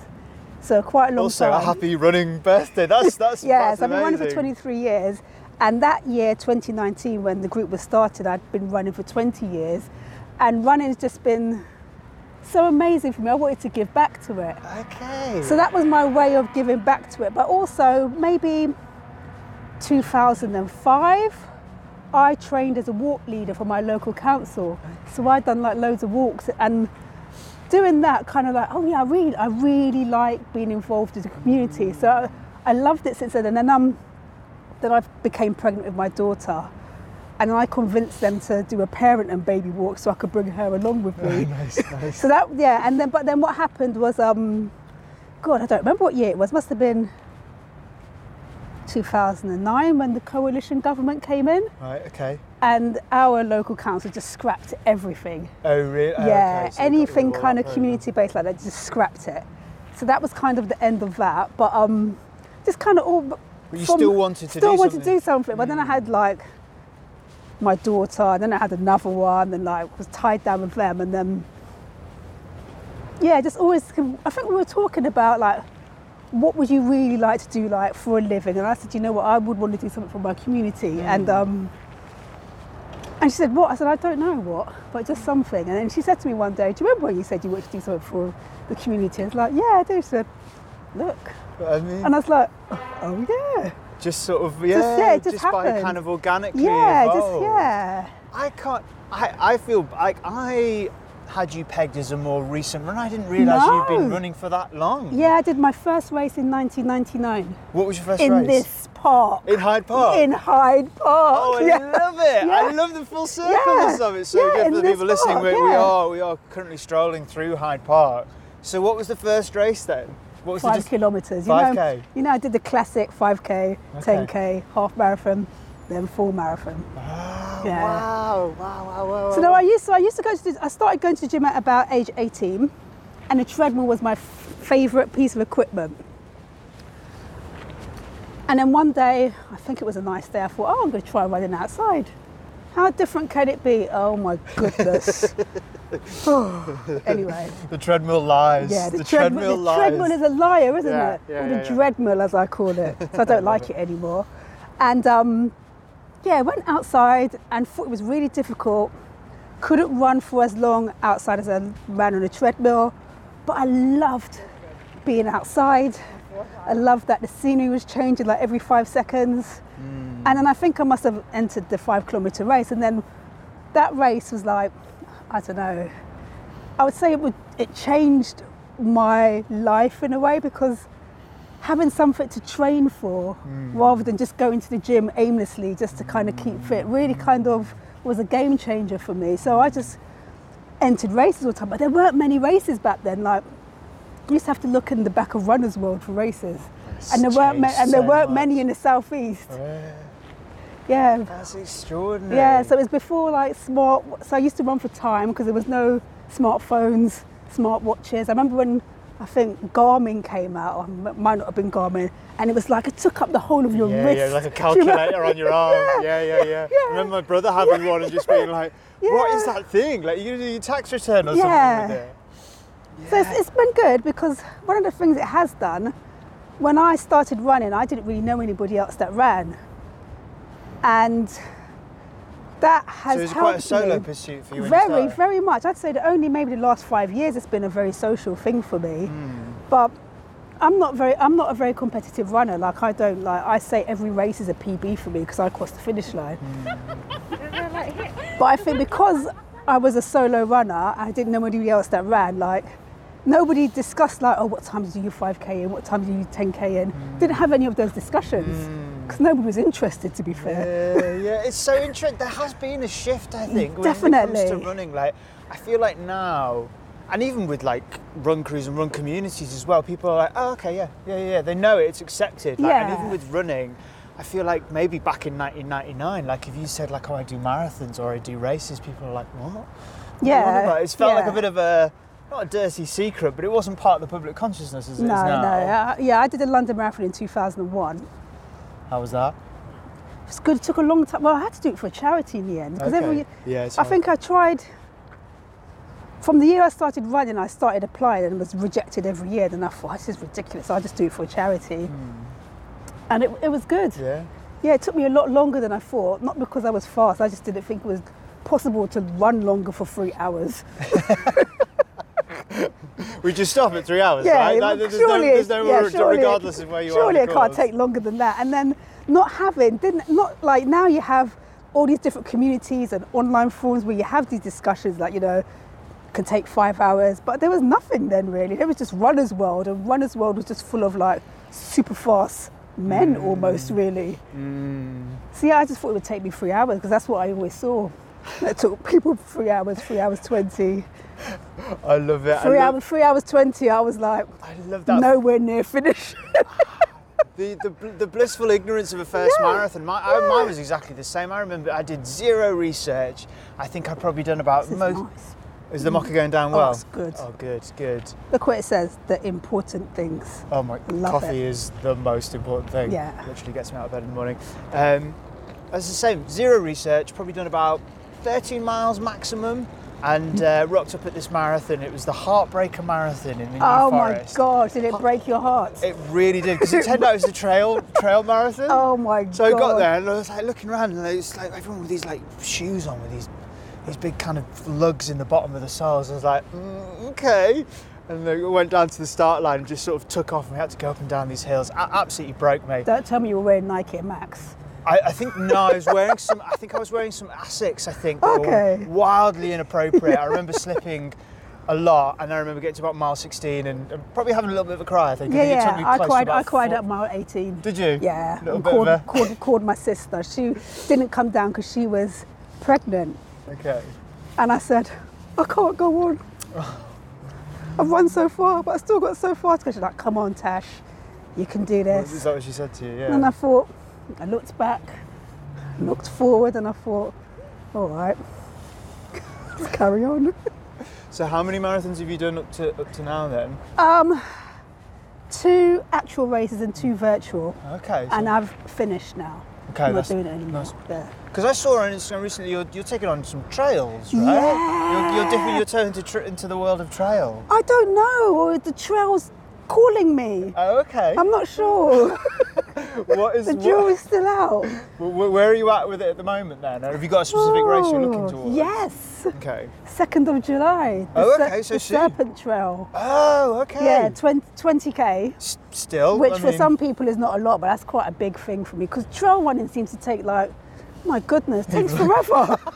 so quite a long time. Also, a happy running birthday. That's [laughs] that's yeah, that's so I've been running for 23 years. And that year, 2019, when the group was started, I'd been running for 20 years. And running's just been so amazing for me. I wanted to give back to it. Okay. So that was my way of giving back to it. But also, maybe 2005, I trained as a walk leader for my local council. So I'd done like loads of walks and doing that kind of like, oh yeah, I really, I really like being involved in the community. So I, I loved it since then. And then um, then I became pregnant with my daughter. And I convinced them to do a parent and baby walk so I could bring her along with me. [laughs] nice, nice. So that yeah, and then but then what happened was um God, I don't remember what year it was. Must have been 2009 when the coalition government came in, Right, okay. and our local council just scrapped everything. Oh, really? Oh, yeah, okay, so anything kind of community based like that, just scrapped it. So that was kind of the end of that. But um, just kind of all. But you still wanted to still do wanted something. to do something. But then I had like my daughter, and then I had another one, and like was tied down with them, and then yeah, just always. I think we were talking about like what would you really like to do like for a living, and I said, you know what, I would want to do something for my community, and um. And she said, What? I said, I don't know what, but just something. And then she said to me one day, Do you remember when you said you wanted to do something for the community? I was like, Yeah, I do. She said, Look. I mean, And I was like, Oh, yeah. Just sort of yeah, Just- yeah, it just by kind of organically. Yeah, just, yeah. I can't. I, I feel like I had you pegged as a more recent runner. I didn't realise you'd been running for that long. Yeah, I did my first race in 1999 What was your first in race? In this park. In Hyde Park. In Hyde Park. Oh, I yeah. love it! I love the full circleness Yeah. of it. So Yeah, good for the people listening. park, we, we are we are currently strolling through Hyde Park. So, what was the first race then? What Five the kilometres. You know, 5K? you know, I did the classic 5k, Okay. 10k, half marathon, then full marathon. yeah. Wow! Wow! Wow! Wow! So no, I used to I used to go to the, I started going to the gym at about age 18, and the treadmill was my f- favourite piece of equipment. And then one day, I think it was a nice day, I thought, oh, I'm going to try running outside. How different can it be? Oh my goodness. [laughs] [laughs] anyway, the treadmill lies. yeah, the, the treadmill, treadmill the lies. treadmill is a liar, isn't Yeah, it? yeah, or yeah, the dreadmill, as I call it. [laughs] So I don't like it anymore. And um, yeah, went outside and thought it was really difficult. Couldn't run for as long outside as I ran on a treadmill, but I loved being outside. I loved that the scenery was changing like every five seconds. Mm. And then I think I must have entered the five kilometer race. And then that race was like, I don't know, I would say it, would, it changed my life in a way because having something to train for hmm. rather than just going to the gym aimlessly just to kind of keep hmm. fit really kind of was a game changer for me. So I just entered races all the time, but there weren't many races back then. Like you used to have to look in the back of Runner's World for races, and there weren't ma- and there so weren't much. many in the southeast. Oh, yeah, Yeah, that's extraordinary. yeah. So it was before like smart. So I used to run for time because there was no smartphones, smart watches. I remember when I think Garmin came out, or it might not have been Garmin, and it was like it took up the whole of your yeah, wrist. yeah, like a [laughs] Do you calculator on your arm. [laughs] Yeah, yeah, yeah. I remember my brother having one and just being like, "What is that thing? Like you're going to do your tax return or Yeah. something with it?" So it's, it's been good because one of the things it has done, when I started running, I didn't really know anybody else that ran, and that has So it was helped quite a solo me pursuit for you. very, very much. I'd say that only maybe the last five years it's been a very social thing for me. Hmm. But I'm not very, I'm not a very competitive runner. Like I don't like. I say every race is a PB for me because I cross the finish line. Hmm. But I think because I was a solo runner, I didn't know anybody else that ran. Like nobody discussed like, oh, what time do you 5k in? What time do you 10k in? Hmm. Didn't have any of those discussions hmm. Because nobody was interested. To be fair. Yeah, yeah, it's so interesting. There has been a shift, I think, when it comes to running. Like, I feel like now, and even with like run crews and run communities as well, people are like, oh, okay, yeah, yeah, yeah. They know it, it's accepted. Like, And even with running, I feel like maybe back in 1999, like if you said like, oh, I do marathons or I do races, people are like, what? What are you on Yeah? It's felt like a bit of a not a dirty secret, but it wasn't part of the public consciousness as it is No, now. no. Uh, yeah, I did a London Marathon in 2001. How was that? It's good. It took a long time. Well, I had to do it for a charity in the end because Okay. every Yeah, I hard. think I tried. From the year I started running, I started applying and was rejected every year. Then I thought, this is ridiculous. I'll just do it for a charity. Hmm. And it, it was good. Yeah. Yeah, it took me a lot longer than I thought. Not because I was fast, I just didn't think it was possible to run longer for three hours. [laughs] We just stop at three hours, yeah, right? Like, there's surely, no, there's no yeah, surely regardless of where you surely are. it can't take longer than that. And then not having, didn't not like now you have all these different communities and online forums where you have these discussions like you know can take five hours, but there was nothing then really. There was just Runner's World, and Runner's World was just full of like super fast men Mm. almost really. So yeah, I just thought it would take me three hours because that's what I always saw. [laughs] It took people three hours, three hours twenty. I love it. Three love, hours, three hours twenty. I was like, I love that. nowhere near finish. [laughs] The, the, the blissful ignorance of a first Yeah, marathon. My, I, mine was exactly the same. I remember I did zero research. I think I've probably done about most. nice. Is the mocha going down Oh, well? it's good. Oh, good, good. Look what it says, the important things. Oh my, Love coffee it. is the most important thing. Yeah. Literally gets me out of bed in the morning. Um, as the same, zero research, probably done about 13 miles maximum and uh, rocked up at this marathon. It was the Heartbreaker Marathon in the New Oh my God, did it break your heart? It really did because it turned out it was the trail trail marathon. Oh my god. So I got there and I was like looking around and it's like everyone with these like shoes on with these these big kind of lugs in the bottom of the soles. I was like, mm, okay. And then we went down to the start line and just sort of took off and we had to go up and down these hills. A- absolutely broke me. Don't tell me you were wearing Nike Max. I, I think no, I was wearing some. I think I was wearing some Asics. I think Okay. wildly inappropriate. I remember slipping a lot, and I remember getting to about mile 16 and, and probably having a little bit of a cry. I think. Yeah, I think yeah. I cried. I cried four- at mile 18. Did you? Yeah, Little and bit called, a- called, called my sister. She didn't come down because she was pregnant, Okay. and I said, I can't go on. [sighs] I've run so far, but I still got so far. Because she's like, come on, Tash, you can do this. Is that what she said to you? Yeah. And I thought, I looked back, looked forward, and I thought, all right, let's [laughs] carry on. [laughs] So how many marathons have you done up to up to now then? Um, two actual races and two virtual, Okay. So, and I've finished now. okay, I'm not doing it anymore. because I saw on Instagram recently you're, you're taking on some trails, right? Yeah. You're, you're dipping your toe into into the world of trail. I don't know, or the trail's calling me. Oh, okay. I'm not sure. [laughs] what is the what- jury's still out. Wh- wh- Where are you at with it at the moment then? Have you got a specific race you're looking Oh, towards? Yes, Okay. 2nd of July. Oh, okay, so the soon. Serpent Trail. Oh, okay. Yeah, 20, 20k, S- Still. which I for mean, some people is not a lot, but that's quite a big thing for me because trail running seems to take like, my goodness, [laughs] takes forever. [laughs]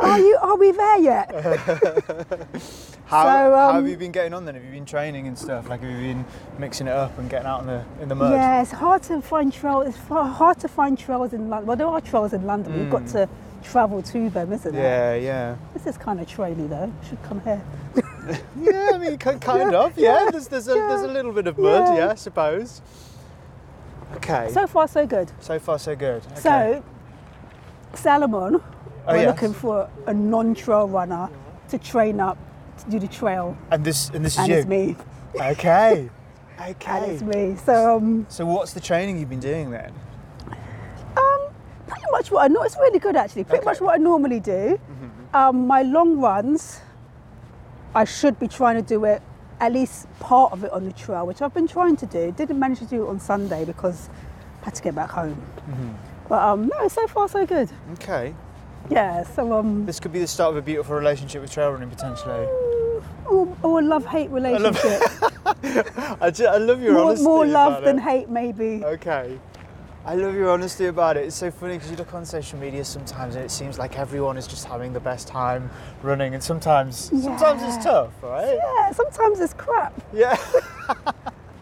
are you? Are we there yet? [laughs] How, so, how um, have you been getting on then? Have you been training and stuff? Like, have you been mixing it up and getting out in the in the mud? Yeah, it's hard to find trails. It's hard to find trails in London. Well, there are trails in London. but You've got to travel to them, isn't it? Mm. Yeah, yeah. This is kind of traily though. Should come here. [laughs] Yeah, I mean, ki- [laughs] kind of. Yeah, there's there's a there's a little bit of mud. Yeah. Yeah, I suppose. Okay. So far, so good. So far, so good. Okay. So, Salomon, Oh, we're yes. looking for a non-trail runner to train up to do the trail, and this and this is and you. it's me. Okay. okay. [laughs] And Okay. it's me. So, um, So what's the training you've been doing then? um, pretty much what I know. It's really good actually. Pretty much what I normally do. Mm-hmm. Um, my long runs, I should be trying to do it at least part of it on the trail, which I've been trying to do. Didn't manage to do it on Sunday because I had to get back home. Mm-hmm. But um, no, so far so good. Okay. Yeah. So um, This could be the start of a beautiful relationship with trail running potentially. or, or a love-hate [laughs] relationship. [laughs] I, ju- I love your more, honesty. more love about than it. hate, maybe. Okay. I love your honesty about it. It's so funny because you look on social media sometimes and it seems like everyone is just having the best time running, and sometimes sometimes it's tough, right? Yeah, sometimes it's crap. Yeah. [laughs]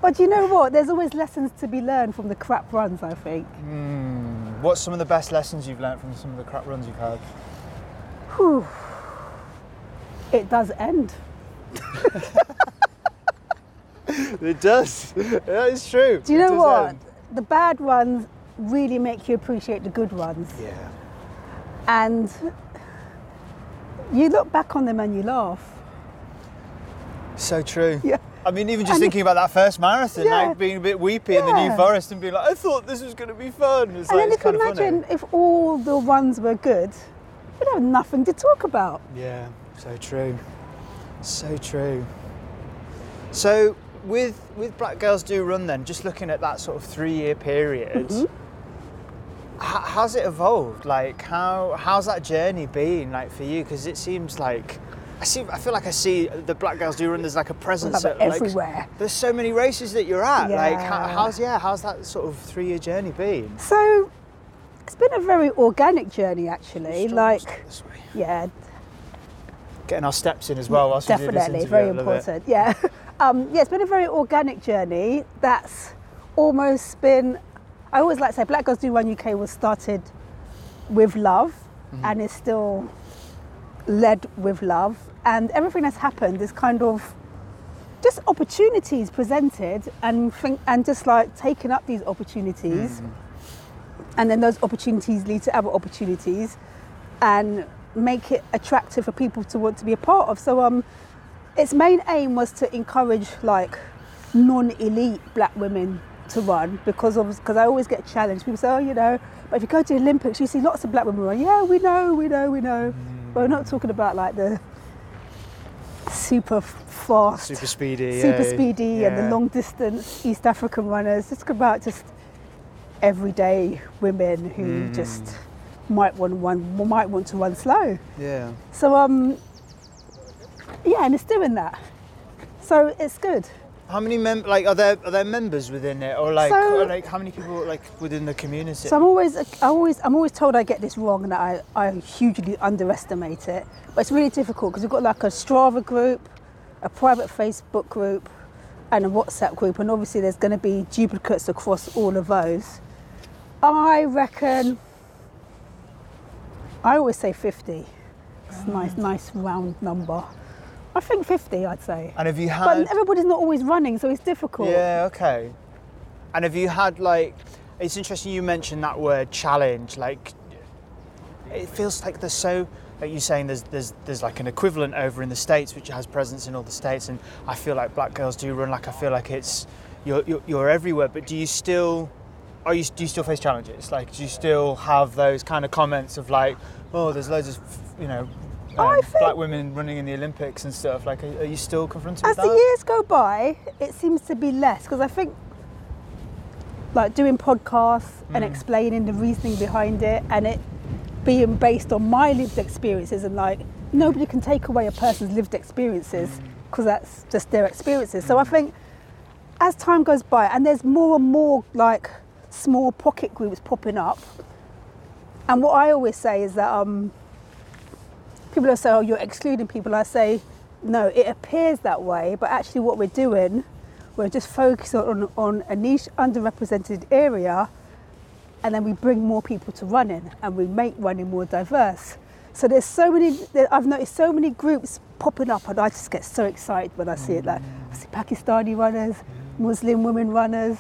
But you know what? There's always lessons to be learned from the crap runs, I think. Hmm. What's some of the best lessons you've learned from some of the crap runs you've had? Whew. It does end. [laughs] It does. that is true. Do you know what? end. The bad ones really make you appreciate the good ones. Yeah. And you look back on them and you laugh. So true. Yeah. I mean, even just And- thinking about that first marathon, Yeah. like being a bit weepy in the New Forest and being like, I thought this was going to be fun. It's and like, then it's if you imagine funny. if all the runs were good, we'd have nothing to talk about. Yeah, so true. So true. So with with Black Girls Do Run then, just looking at that sort of three year period, Mm-hmm. h- how's it evolved? Like how how's that journey been like for you? Because it seems like I see I feel like I see the Black Girls Do Run. There's like a presence at, like, everywhere. there's so many races that you're at. Like how, Yeah. how's yeah how's that sort of three year journey been? So it's been a very organic journey actually. Like yeah, Getting our steps in as well. whilst we do definitely interview, very important. Yeah, [laughs] um, yeah, it's been a very organic journey. That's almost been. I always like to say, Black Girls Do Run UK was started with love, Mm-hmm. and is still led with love, and everything that's happened is kind of just opportunities presented, and think, and just like taking up these opportunities, and then those opportunities lead to other opportunities, and make it attractive for people to want to be a part of. So um, its main aim was to encourage like non-elite black women to run because of because I always get challenged. People say, oh, you know, but if you go to the Olympics, you see lots of black women run. Yeah, we know, we know, we know. But we're not talking about like the super fast, Super speedy. super yeah, speedy, and the long distance East African runners. It's about just everyday women who Mm. just might want one might want to run slow. Yeah. So um, yeah, and it's doing that. So it's good. How many mem- like are there are there members within it or like So- or, like how many people like within the community? So I'm always, I always, I'm always told I get this wrong and that I, I hugely underestimate it. But it's really difficult because we've got like a Strava group, a private Facebook group, and a WhatsApp group, and obviously there's going to be duplicates across all of those. I reckon. I always say 50. It's a nice, nice round number. I think 50, I'd say. and have you had. But everybody's not always running, so it's difficult. Yeah, okay. And have you had like it's interesting you mentioned that word challenge like it feels like there's so like you saying there's there's there's like an equivalent over in the states which has presence in all the states and I feel like black girls do run like I feel like it's you're you're, you're everywhere but do you still are you do you still face challenges like do you still have those kind of comments of like oh there's loads of you know um, think- black women running in the Olympics and stuff like are, are you still confronted As the years go by, it seems to be less because I think like doing podcasts and Mm. explaining the reasoning behind it and it being based on my lived experiences and like nobody can take away a person's lived experiences Mm. because that's just their experiences. So I think as time goes by and there's more and more like small pocket groups popping up and what I always say is that um, people will say, oh, you're excluding people. I say, no, it appears that way, but actually what we're doing, we're just focusing on, on a niche underrepresented area and then we bring more people to running and we make running more diverse. So there's so many, I've noticed so many groups popping up and I just get so excited when I see it. Like I see Pakistani runners, Muslim women runners,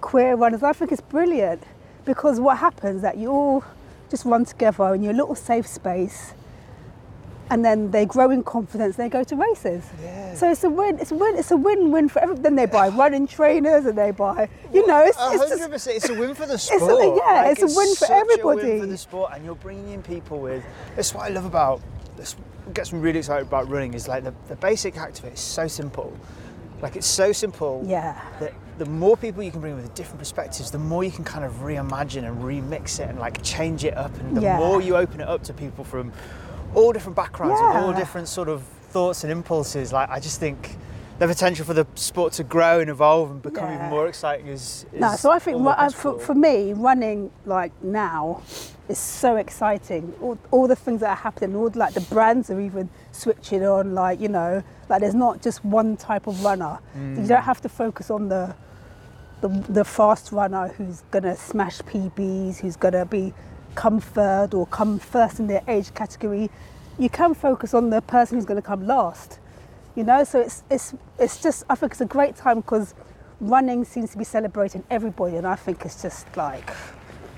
queer runners. I think it's brilliant because what happens that you all just run together in your little safe space and then they grow in confidence and they go to races. Yeah. So it's a win. It's a win. It's a win-win for everyone. Then they buy running trainers and they buy, you know, it's, A it's just. It's a win for the [laughs] a- sport. yeah, Like, it's a win for such A win everybody. for the sport, and you're bringing in people with. That's what I love about. This what gets me really excited about running is like the, the basic act of it is so simple. Like it's so simple. Yeah. That the more people you can bring with different perspectives, the more you can kind of reimagine and remix it and like change it up, and the Yeah. more you open it up to people from all different backgrounds and all different sort of thoughts and impulses. Like I just think. The potential for the sport to grow and evolve and become even more exciting is, is No, so I think for, for me, running like now is so exciting. All, all the things that are happening, all like the brands are even switching on. Like you know, like there's not just one type of runner. You don't mm. have to focus on the the, the fast runner who's gonna smash PBs, who's gonna be come third or come first in their age category. You can focus on the person who's gonna come last. You know, so it's it's it's just I think it's a great time because running seems to be celebrating everybody, and I think it's just like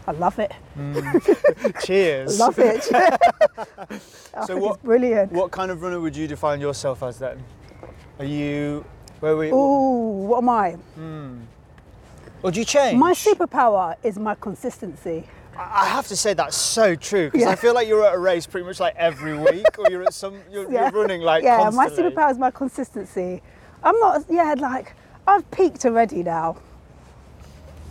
I love it. Mm. [laughs] Cheers. Love it. [laughs] [laughs] So what- it's brilliant. What kind of runner would you define yourself as then? Are you where we? Ooh, what am I? Hmm. Or do you change? My superpower is my consistency. I have to say that's so true because Yeah. I feel like you're at a race pretty much like every week, or you're at some you're, Yeah. you're running like yeah, constantly. my superpower is my consistency. I'm not, yeah, like I've peaked already now.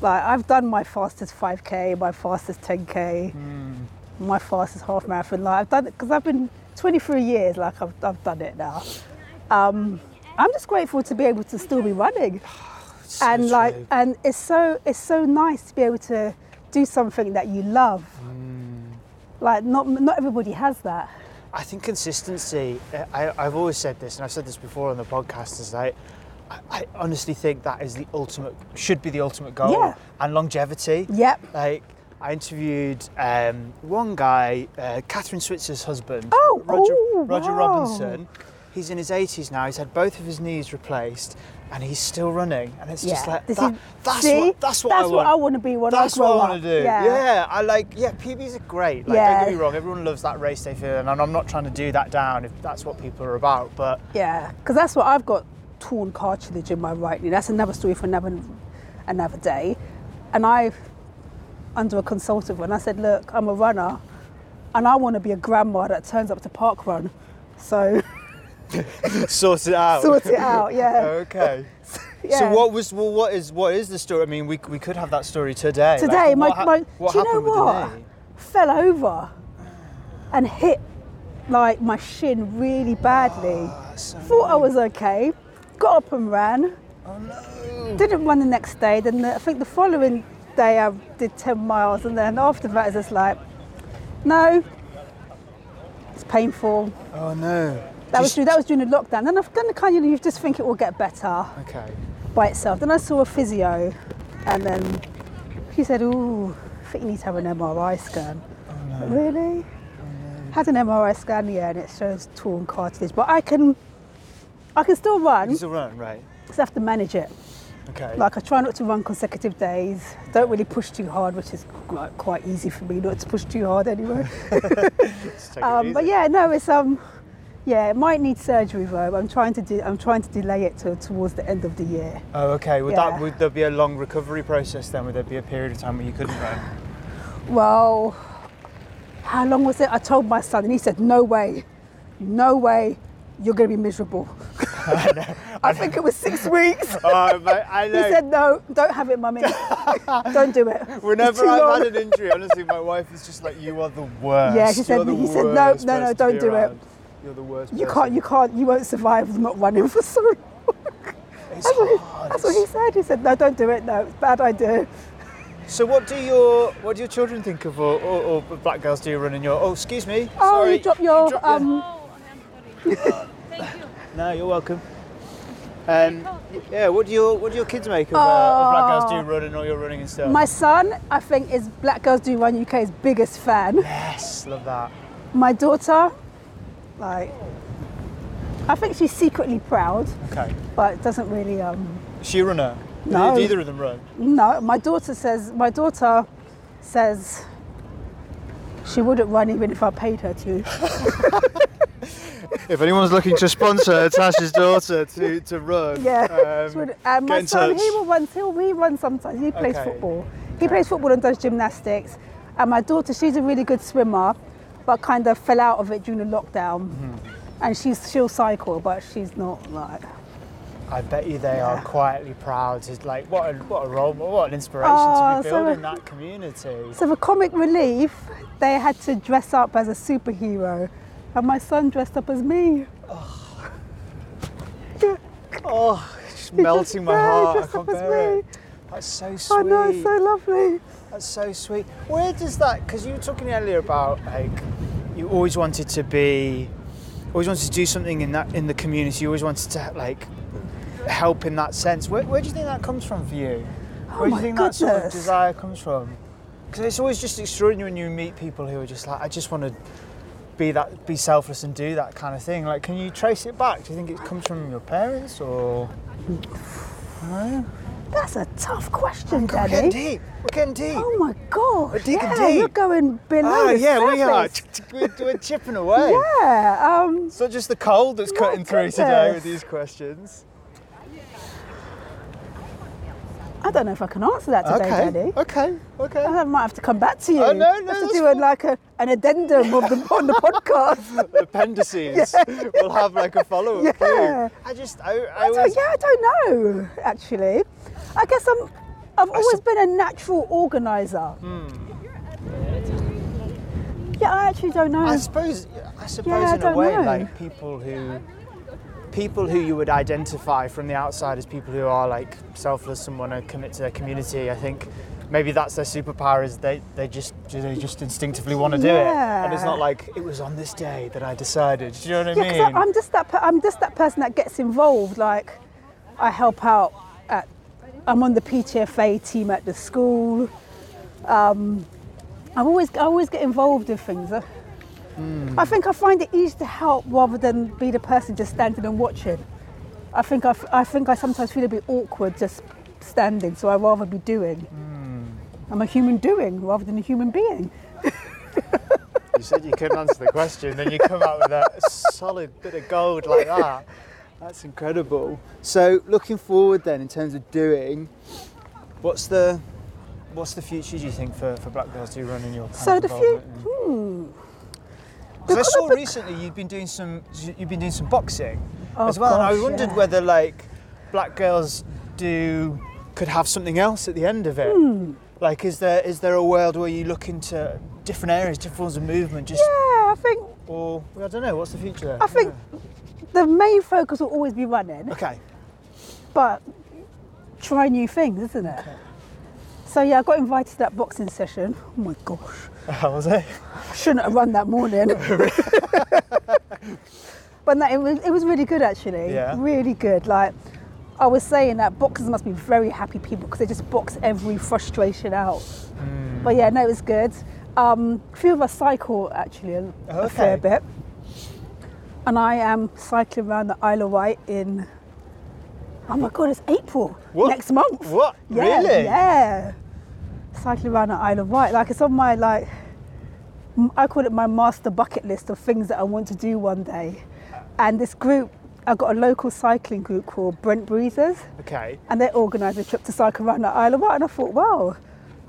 Like I've done my fastest 5k, my fastest 10k, Hmm. my fastest half marathon. Like I've done it because I've been 23 years. Like I've, I've done it now. Um, I'm just grateful to be able to still be running, [sighs] So and like, and it's so it's so nice to be able to do something that you love. Hmm. Like not not everybody has that. I think consistency. uh, I, I've always said this, and I've said this before on the podcast. Is like, I, I honestly think that is the ultimate, should be the ultimate goal, Yeah. and longevity. Yep. Like, I interviewed um, one guy, uh, Kathrine Switzer's husband, Oh, Roger, oh, Roger wow. Robinson. He's in his 80s now. He's had both of his knees replaced, and he's still running. And it's just like that, is- that's see, what that's what that's I what want. I want to be when That's I grow what I want to do. Yeah. I like. Yeah, PBs are great. Like, Yeah. don't get me wrong. Everyone loves that race day feeling, and I'm not trying to do that down if that's what people are about. But Yeah, because that's what I've got torn cartilage in my right knee. That's another story for another another day. And I, under a consultant, one, I said, look, I'm a runner, and I want to be a grandma that turns up to park run. So [laughs] [laughs] sort it out. sort it out. Yeah. okay. [laughs] yeah. So what was well? What is what is the story? I mean, we, we could have that story today. Like, Today, my, what, hap- my do you know what? Fell over and hit like my shin really badly. Ah, Thought I was okay. Got up and ran. Oh no. Didn't run the next day. Then the, I think the following day I did 10 miles, and then after that it's just like, no, it's painful. Oh no. That was that was during the lockdown. Then I've done kind of you just think it will get better Okay. by itself. Then I saw a physio, and then she said, "Ooh, I think you need to have an MRI scan." Really? Had an MRI scan, yeah, and it shows torn cartilage. But I can, I can still run. You still run, right? Just have to manage it. Okay. Like I try not to run consecutive days. Don't really push too hard, which is like quite easy for me not to push too hard anyway. [laughs] Just take it um, but yeah, no, it's um, yeah, it might need surgery though. I'm trying to do. I'm trying to delay it to, towards the end of the year. Oh, okay. Would Yeah. that would there be a long recovery process then? Would there be a period of time where you couldn't run? Well, how long was it? I told my son, and he said, "No way, no way, you're going to be miserable." [laughs] I know. [laughs] I think it was six weeks. Oh, mate, I He said, no, don't have it, mummy. [laughs] don't do it. Whenever I've long." had an injury, honestly, my wife is just like, "You are the worst." Yeah, she said- he said, "No, no, no, don't do it." Around. You're the worst. You person." can't, you can't, you won't survive not running for so long. It's That's what, he, that's what he said. He said, no, don't do it. No, it's a bad idea. So, what do your what do your children think of or, or, or black girls do running your? Oh, excuse me. Oh, Sorry. you dropped your, dropped um, [laughs] No, you're welcome. Um, yeah, what do your what do your kids make of, uh, of black girls do running or you're running and stuff? my son, I think, is Black Girls Do Run UK's biggest fan. yes, love that. My daughter, like, I think she's secretly proud, Okay. but doesn't really, um, she a runner? No. Do either of them run? no. My daughter says, my daughter says she wouldn't run even if I paid her to. [laughs] If anyone's looking to sponsor Tasha's daughter to, to run, Yeah. um, would- and my son, touch. he will run. He'll he runs sometimes. He plays Okay. football. He plays football and does gymnastics. And my daughter, she's a really good swimmer, but kind of fell out of it during the lockdown. Mm-hmm. And she's she'll cycle, but she's not like. I bet you they are quietly proud. It's like what a what a role, what an inspiration Oh, to be so- building that community. So for comic relief, they had to dress up as a superhero, and my son dressed up as me. Oh, it's just He melting my yeah, he heart. I can't bear me. it. That's so sweet. I know, it's so lovely. That's so sweet. Where does that? Because you were talking earlier about like you always wanted to be, always wanted to do something in that in the community. You always wanted to like help in that sense. Where, where do you think that comes from for you? Oh Where do you think that sort of desire comes from? Because it's always just extraordinary when you meet people who are just like, I just want to be that, be selfless and do that kind of thing. Like, can you trace it back? Do you think it comes from your parents or? Hmm. No. That's a tough question, We're getting deep. We're getting deep. Oh my god! We're digging yeah, deep. you're going below Oh the yeah, we are. surface. We're, chipping away. Yeah. Um, It's not just the cold that's cutting through today with these questions. I don't know if I can answer that today, okay. Daddy. Okay. Okay. I might have to come back to you. Oh, no, no, I have to do a, like a, an addendum of the, [laughs] on the podcast. [laughs] Appendices. [laughs] We'll have like a follow-up. Yeah. clue. I just, I, I, I don't, yeah, I don't know. Actually, I guess I'm. I've always been a natural organizer. Yeah, I actually don't know. Hmm. I suppose, I suppose Yeah, I in a way, know. like people who, people who you would identify from the outside as people who are like selfless and want to commit to their community. I think maybe that's their superpower is they, they just they just instinctively want to do it, and it's not like it was on this day that I decided. Do you know what Yeah, I 'cause mean? I, I'm just that. I'm just that person that gets involved. Like, I help out at. I'm on the PTFA team at the school. Um, I always, I always get involved in things. Hmm. I think I find it easy to help rather than be the person just standing and watching. I think I, f- I think I sometimes feel a bit awkward just standing, so I'd rather be doing. Hmm. I'm a human doing rather than a human being. You said you couldn't answer the question, then you come out with a solid bit of gold like that. [laughs] That's incredible. So, looking forward then, in terms of doing, what's the what's the future? Do you think for, for Black Girls Do Run in your kind So the future hmm. Because I saw recently you've been doing some you've been doing some boxing Oh, as well, and I wondered yeah. whether like Black Girls do could have something else at the end of it. Hmm. Like, is there is there a world where you look into different areas, different forms of movement, just Yeah, I think or I don't know, what's the future there? I think the main focus will always be running, Okay. but try new things, isn't it? Okay. So yeah, I got invited to that boxing session. Oh my gosh, [laughs] How was it? I shouldn't have run that morning. [laughs] but no, it was it was really good actually. Yeah. Really good. Like I was saying that boxers must be very happy people because they just box every frustration out. Hmm. But yeah, no, it was good. Um, a few of us cycle actually a, Oh, a fair bit. And I am cycling around the Isle of Wight in, oh my God, it's April What? next month. What? Yeah, Really? Yeah. Cycling around the Isle of Wight. Like it's on my, like, I call it my master bucket list of things that I want to do one day. And this group, I've got a local cycling group called Brent Breezers Okay. and they organised a trip to cycle around the Isle of Wight. And I thought, wow,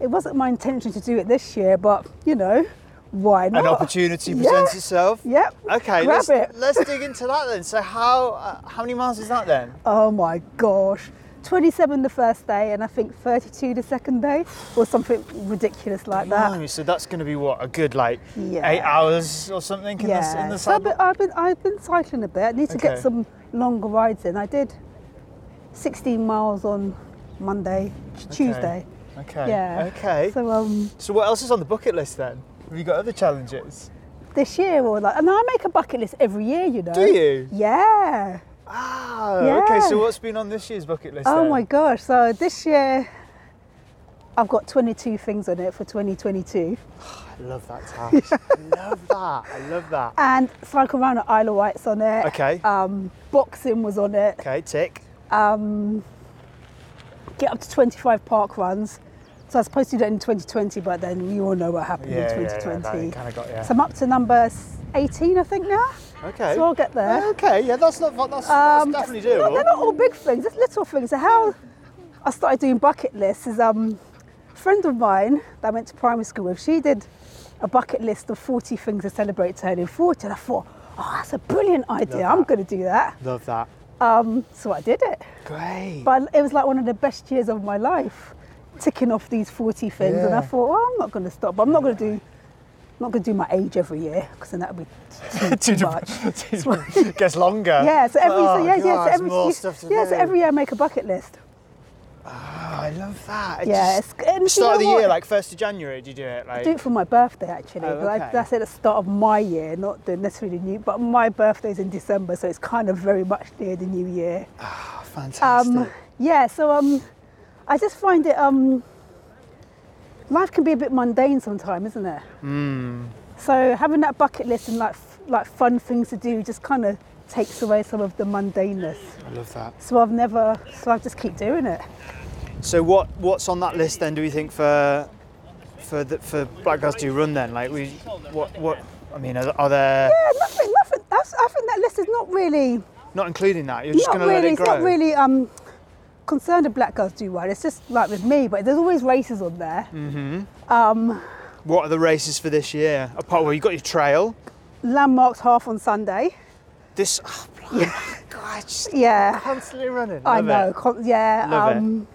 it wasn't my intention to do it this year, but you know, Why not? An opportunity Yeah. presents itself. Yep. Okay, Grab let's, it. let's dig into that then. So how uh, how many miles is that then? [laughs] Oh my gosh. 27 the first day and I think 32 the second day or something ridiculous like that. Blimey, so that's going to be what a good like Yeah. eight hours or something in the, in Yeah. the So I've been, I've been I've been cycling a bit. I need to Okay. get some longer rides in. I did 16 miles on Monday, Tuesday. Okay. Yeah. Okay. So um So what else is on the bucket list then? Have you got other challenges? this year or like and I make a bucket list every year, you know. Do you? Yeah. Ah, okay. So what's been on this year's bucket list? Oh then? my gosh. So this year I've got 22 things on it for 2022. [sighs] I love that task. I [laughs] love that. I love that. And cycle around at Isle of Wight's on it. Okay. Um, boxing was on it. Okay, tick. Um, get up to 25 park runs. So I was supposed to do that in 2020, but then you all know what happened Yeah, in yeah, yeah, 2020. kind of got yeah. So I'm up to number 18, I think now. Okay. So I'll get there. Okay, yeah, that's not that's, Um, that's definitely doable. they're not all big things, it's little things. So how I started doing bucket lists is um, a friend of mine that I went to primary school with, she did a bucket list of 40 things to celebrate turning 40. And I thought, oh, that's a brilliant idea. I'm going to do that. Love that. Um, so I did it. Great. But it was like one of the best years of my life, ticking off these 40 things. And I thought, well, I'm not going to stop. But I'm not going to do. not going to do my age every year because then that would be too, [laughs] too [laughs] much. it gets longer. [laughs] Yeah, so every oh, so yeah, yeah, so every more stuff to yeah, do. so every year I make a bucket list. Oh, I love that. It Yeah, just- it's- and you start of the year, like first of January. Do you do it? Like I do it for my birthday actually. Oh, but I- okay. that's at the start of my year, not the necessarily new. But my birthday's in December, so it's kind of very much near the new year. oh, fantastic. Um, yeah, so um, I just find it um, life can be a bit mundane sometimes, isn't it? Mm. So having that bucket list and like like fun things to do just kind of takes away some of the mundaneness. I love that. So I've never, so I just keep doing it. So what what's on that list then? Do we think for for the, for Black Girls Do Run then? Like we what what? I mean, are, are there Yeah, nothing, nothing. That's, I think that list is not really, not including that? You're just going to really, let it it's grow. not really um, concerned if black girls do well. It's just like with me, but there's always races on there. hmm Um, What are the races for this year? Apart, well, you got your trail. landmarks half on Sunday. This, oh, blimey, [laughs] God, just Yeah. constantly running. I Love know. it. yeah. Love it. um,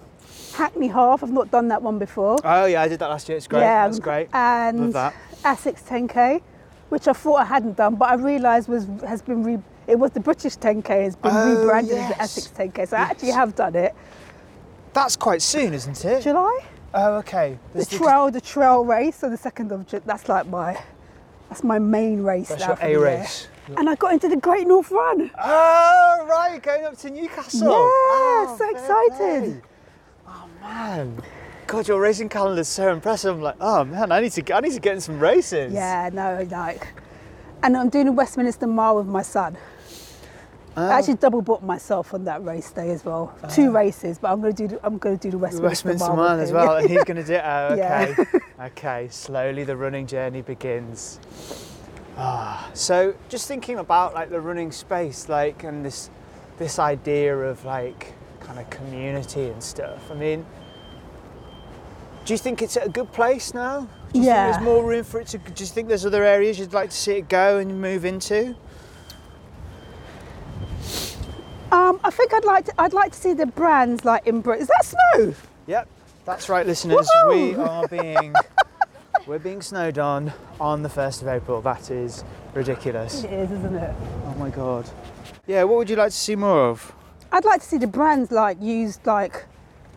Hackney half. I've not done that one before. Oh yeah, I did that last year. It's great. Yeah, That's great. And Love that. Essex 10k, which I thought I hadn't done, but I realised was has been re- it was the British 10k it's been Oh, rebranded as the. Essex 10k. So I actually have done it. That's quite soon, isn't it? July. Oh, okay. The trail, the trail race, so the second of Ju- that's like my that's my main race That's now. your A race. And I got into the Great North Run. Oh, right, going up to Newcastle. Yeah, Oh, so excited. play. Oh man, God, your racing calendar is so impressive. I'm like, oh man, I need to, get- I need to get in some races. Yeah, no, like, and I'm doing a Westminster Mile with my son. Oh. I actually double booked myself on that race day as well. Two races, but I'm going to do the, I'm going to do the Westminster, Westminster Mile as well, and he's going to do it. [laughs] Oh, Yeah. okay, [laughs] okay. Slowly, the running journey begins. Ah, so just thinking about like the running space, like, and this, this idea of like kind of community and stuff. I mean, do you think it's at a good place now? Do you Yeah. think there's more room for it to? Do you think there's other areas you'd like to see it go and move into? Um, I think I'd like to I'd like to see the brands like in Britain. Is that snow? Yep, that's right, listeners. We [laughs] are being we're being snowed on on the first of April. That is ridiculous. It is, isn't it? Oh my god. Yeah, what would you like to see more of? I'd like to see the brands like used like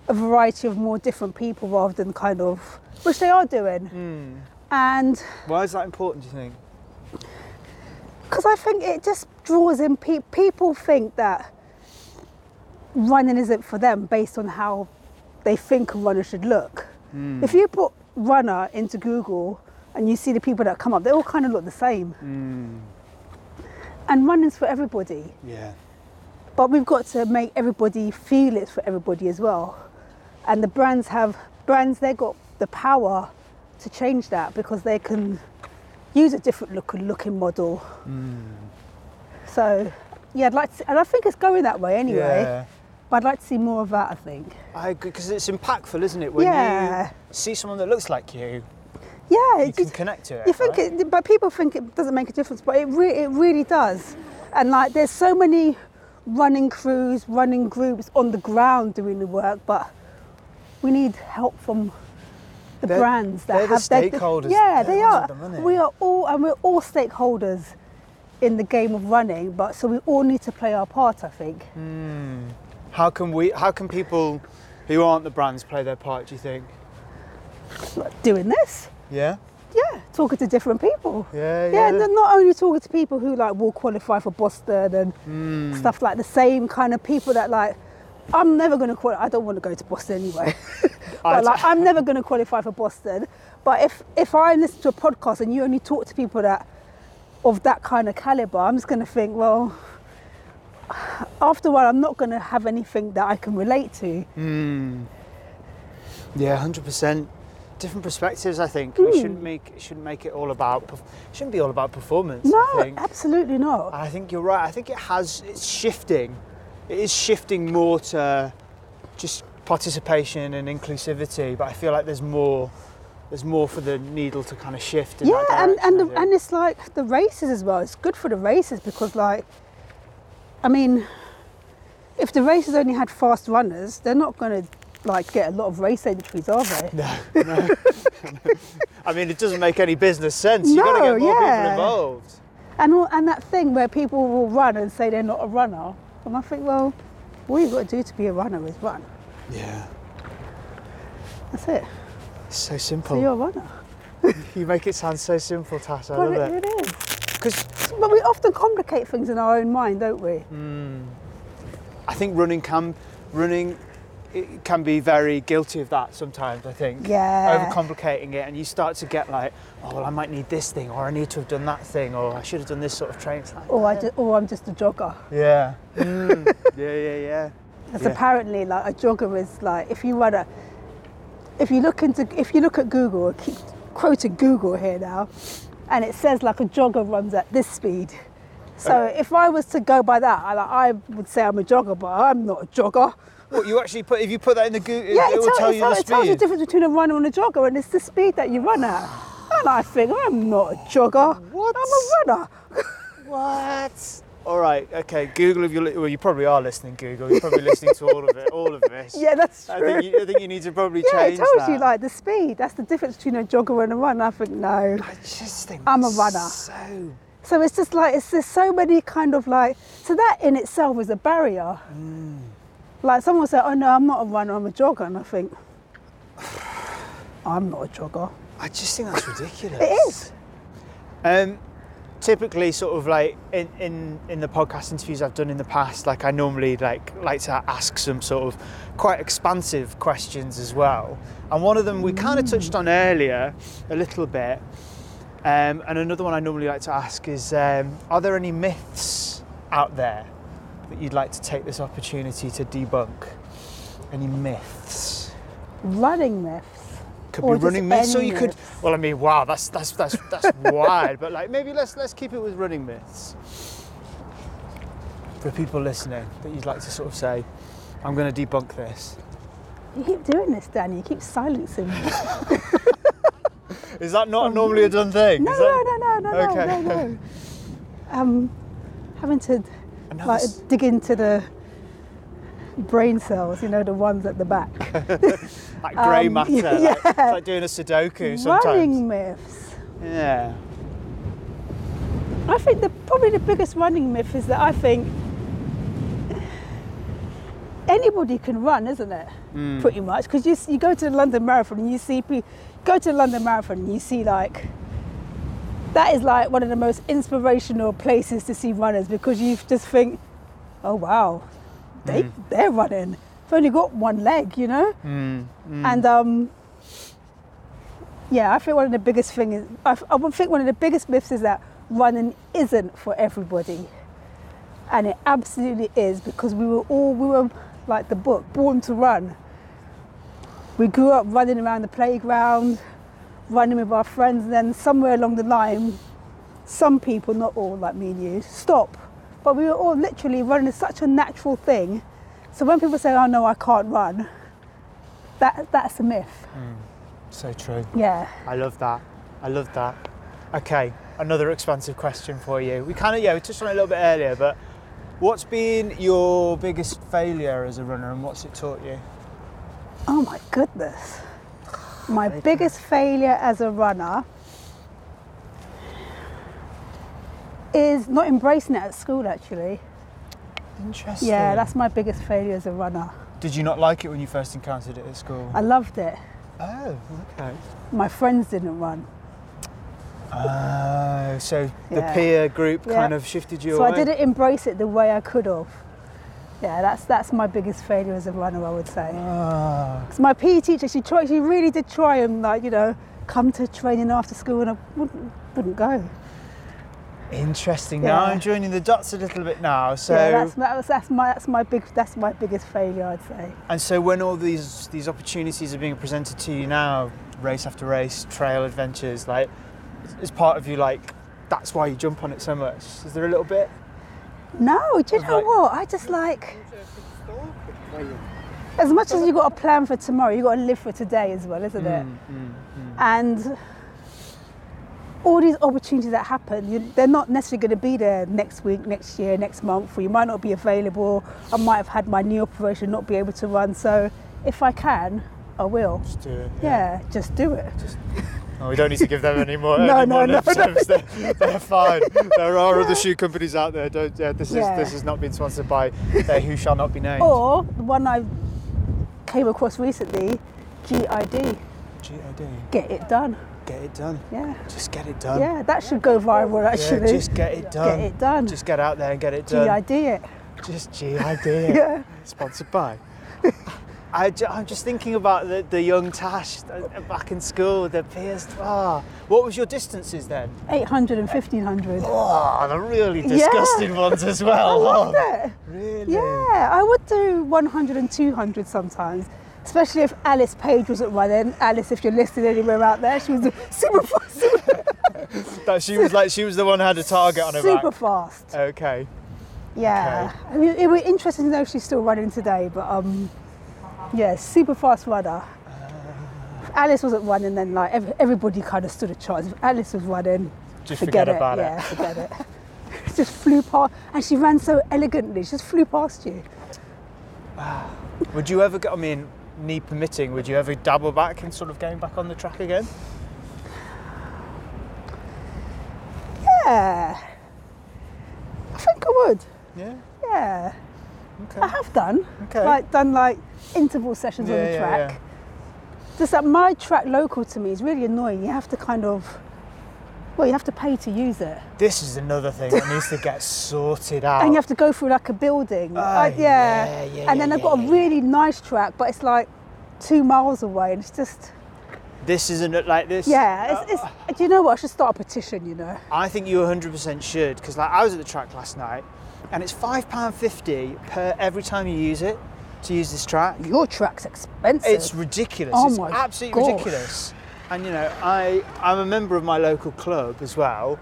a variety of more different people rather than kind of which they are doing. Hmm. And Why is that important? Do you think? because I think it just draws in pe- people think that running isn't for them based on how they think a runner should look. Hmm. If you put runner into Google and you see the people that come up, they all kind of look the same. Hmm. And running's for everybody. Yeah. But we've got to make everybody feel it's for everybody as well. And the brands have brands they've got the power to change that because they can use a different look looking model. Hmm. So yeah, I'd like to, and I think it's going that way anyway. Yeah. But I'd like to see more of that. I think. I because it's impactful, isn't it? When Yeah. you see someone that looks like you, Yeah, you can connect to it. You think right? it, but people think it doesn't make a difference, but it, re- it really does. And like, there's so many running crews, running groups on the ground doing the work, but we need help from the They're- brands that they're the have their- stakeholders. Yeah, they are. with the money. We are all, and we're all stakeholders in the game of running. But so we all need to play our part. I think. Hmm. How can we? How can people who aren't the brands play their part? Do you think? Doing this. Yeah. Yeah, talking to different people. Yeah. Yeah, Yeah. and not only talking to people who like will qualify for Boston and Hmm. stuff like the same kind of people that like I'm never going to qualify. I don't want to go to Boston anyway. [laughs] but like I'm never going to qualify for Boston. But if if I listen to a podcast and you only talk to people that of that kind of caliber, I'm just going to think, well, after a while, I'm not going to have anything that I can relate to. Mm. Yeah, hundred percent. Different perspectives. I think we Hmm. shouldn't make it shouldn't make it all about. Shouldn't be all about performance. I No, think. absolutely not. I think you're right. I think it has. It's shifting. It is shifting more to just participation and inclusivity. But I feel like there's more. There's more for the needle to kind of shift. In yeah, and and the, and it's like the races as well. It's good for the races because like, I mean, if the races only had fast runners, they're not going to like get a lot of race entries, are they? No, no. [laughs] I mean, it doesn't make any business sense. No, You've got to get more yeah. people involved. And all, and that thing where people will run and say they're not a runner, and I think, well, all you've got to do to be a runner is run. Yeah, That's it. it's so So simple. you're a runner. [laughs] You make it sound so simple, Tass. I But love it, it. it is. Because But we often complicate things in our own mind, don't we? I think running can running it can be very guilty of that sometimes. I think Yeah. overcomplicating it, and you start to get like, oh well, I might need this thing, or I need to have done that thing, or I should have done this sort of training. Like, Or I or I'm just a jogger. yeah, Mm. [laughs] yeah, yeah, yeah. Because Yeah. apparently, like a jogger is like if you run a, if you look into if you look at Google, I keep quoting Google here now, and it says like a jogger runs at this speed. So if I was to go by that, I, like, I would say I'm a jogger, but I'm not a jogger. What you actually put if you put that in the Google, yeah, it, it, will tell- tell you tell- the it tells you the difference between a runner and a jogger, and it's the speed that you run at. And I think I'm not a jogger. What? I'm a runner. [laughs] What? All right, okay. Google, if you're well, you probably are listening. Google, you're probably listening to all of it, all of this. [laughs] Yeah, that's I true. think you, I think you need to probably yeah, it change tells that. you like the speed. That's the difference between a jogger and a runner. I think no. I just think I'm a runner. So So it's just like it's just so many kind of like so that in itself is a barrier. Mm. Like someone said, "Oh no, I'm not a runner. I'm a jogger," and I think [sighs] I'm not a jogger. I just think that's ridiculous. It is. Um, typically, sort of like in, in in the podcast interviews I've done in the past, like I normally like like to ask some sort of quite expansive questions as well. And one of them we kind of touched on earlier a little bit. Um, and another one I normally like to ask is: um, Are there any myths out there that you'd like to take this opportunity to debunk? Any myths? Running myths. Could Or be running myths, or you could. Well, I mean, wow, that's that's that's that's [laughs] wild. But like, maybe let's let's keep it with running myths. For people listening, that you'd like to sort of say, I'm going to debunk this. You keep doing this, Danny. You keep silencing me. [laughs] Is that not normally a done thing? no, Is no, no, no, no, Okay. no, no. Um, having to And like dig into the brain cells, you know, the ones at the back. [laughs] that grey um, [laughs] matter. like- yeah. it's like doing a Sudoku sometimes. Running myths. Yeah. I think the probably the biggest running myth is that I think anybody can run, isn't it? Mm. Pretty much, because you you go to the London Marathon and you see pe- go to the London Marathon and you see like that is like one of the most inspirational places to see runners because you just think, oh wow, they Mm. they're running. They've only got one leg, you know. Mm. Mm. And um, yeah, I think one of the biggest things, I, I think one of the biggest myths is that running isn't for everybody, and it absolutely is because we were all we were like the book born to run. We grew up running around the playground, running with our friends, and then somewhere along the line, some people, not all like me and you, stop. But we were all literally running such a natural thing. So when people say, "Oh no, I can't run," that that's a myth. Mm, so true. Yeah. I love that. I love that. Okay, another expansive question for you. We kind of yeah, we touched on it a little bit earlier, but what's been your biggest failure as a runner, and what's it taught you? Oh my goodness. My biggest failure as a runner is not embracing it at school actually. Interesting. Yeah, that's my biggest failure as a runner. Did you not like it when you first encountered it at school? I loved it. Oh, okay. My friends didn't run. Oh, so the Yeah. peer group Yeah. kind of shifted you away. So away. I didn't embrace it the way I could have. Yeah, that's that's my biggest failure as a runner, I would say. Ah, Because my PE teacher, she tried, she really did try and like you know come to training after school, and I wouldn't wouldn't go. Interesting. Now I'm joining the dots a little bit now. So yeah, that's, that's that's my that's my big that's my biggest failure, I'd say. and so when all these these opportunities are being presented to you now, race after race, trail adventures, like is part of you like that's why you jump on it so much? Is there a little bit? No, do you know like- what? I just like as much as you've got a plan for tomorrow, you've got to live for today as well, isn't it? Mm, And all these opportunities that happen, you, they're not necessarily going to be there next week, next year, next month, or you might not be available. I might have had my knee operation, not be able to run. So if I can, I will. Just do it. Yeah, just do it. Oh, we don't need to give them any more. [laughs] No, any no, more no, lip no. [laughs] They're, they're fine. There are other shoe companies out there. Don't. Yeah, this Yeah. is this has not been sponsored by uh, who shall not be named. Or the one I came across recently, GID, GID. get it done. Get it done. Yeah. Just get it done. Yeah, that should go viral Yeah, actually. just get it done. Get it done. Just get out there and get it done. GID it. Just GID it. [laughs] Yeah. Sponsored by. I, am just thinking about the, the young Tash uh, back in school, the peers. Ah, what was your distances then? 800 and 1500. Oh, the really Yeah. disgusting ones as well. I loved Oh, it. Really? Yeah, I would do 100 and 200 sometimes, especially if Alice Page wasn't running. Alice, if you're listening anywhere out there, she was [laughs] super fast. [laughs] That she was like she was the one who had a target on her super back. fast. Okay. Yeah. I mean, it would be interesting to know if she's still running today, but um, yeah, super fast runner. If Alice wasn't running, then like ev- everybody kind of stood a chance. If Alice was running, Just forget, forget it. about it. yeah, forget it. [laughs] just flew past, and she ran so elegantly. She just flew past you. [sighs] Would you ever go? I mean, knee permitting, would you ever dabble back in sort of going back on the track again? Yeah. I think I would. Yeah. Yeah. Okay. I have done. Okay. Like done like interval sessions on Yeah, the yeah, track. yeah. Just that my track local to me is really annoying. You have to kind of well, you have to pay to use it. This is another thing that needs to [laughs] get sorted out. And you have to go through like a building. Oh, Like, yeah. yeah, yeah, and then yeah, I've got yeah, a really nice track, but it's like two miles away and it's just this isn't like this. yeah, it's, it's uh, do you know what? I should start a petition, you know. I think you 100% should because like I was at the track last night, and it's five pound fifty per every time you use it to use this track. Your track's expensive. It's ridiculous. Oh it's my absolutely gosh. ridiculous. And you know, I I'm a member of my local club as well,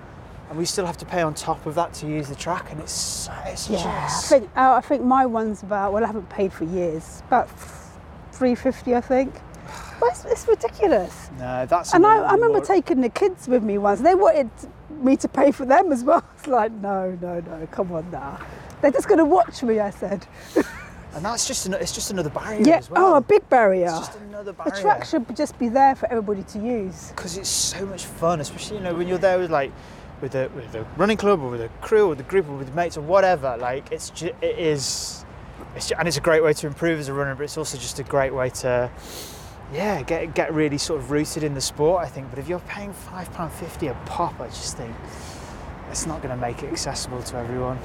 and we still have to pay on top of that to use the track, and it's it's Yeah, I think uh, I think my one's about well, I haven't paid for years, about three fifty, I think. [sighs] But it's, it's ridiculous. no, that's. And I, I remember more- taking the kids with me once. They wanted me to pay for them as well. [laughs] It's like, no, no, no, come on now. They're just going to watch me. I said. [laughs] and that's just an, it's just another barrier Yeah. as well. Oh, a big barrier. It's just another The barrier. track should just be there for everybody to use. because it's so much fun, especially you know when you're there with like with the with the running club or with a crew or the group or with mates or whatever. Like it's ju- it is, it's ju- and it's a great way to improve as a runner, but it's also just a great way to yeah get get really sort of rooted in the sport. I think. But if you're paying five pound fifty a pop, I just think it's not going to make it accessible to everyone.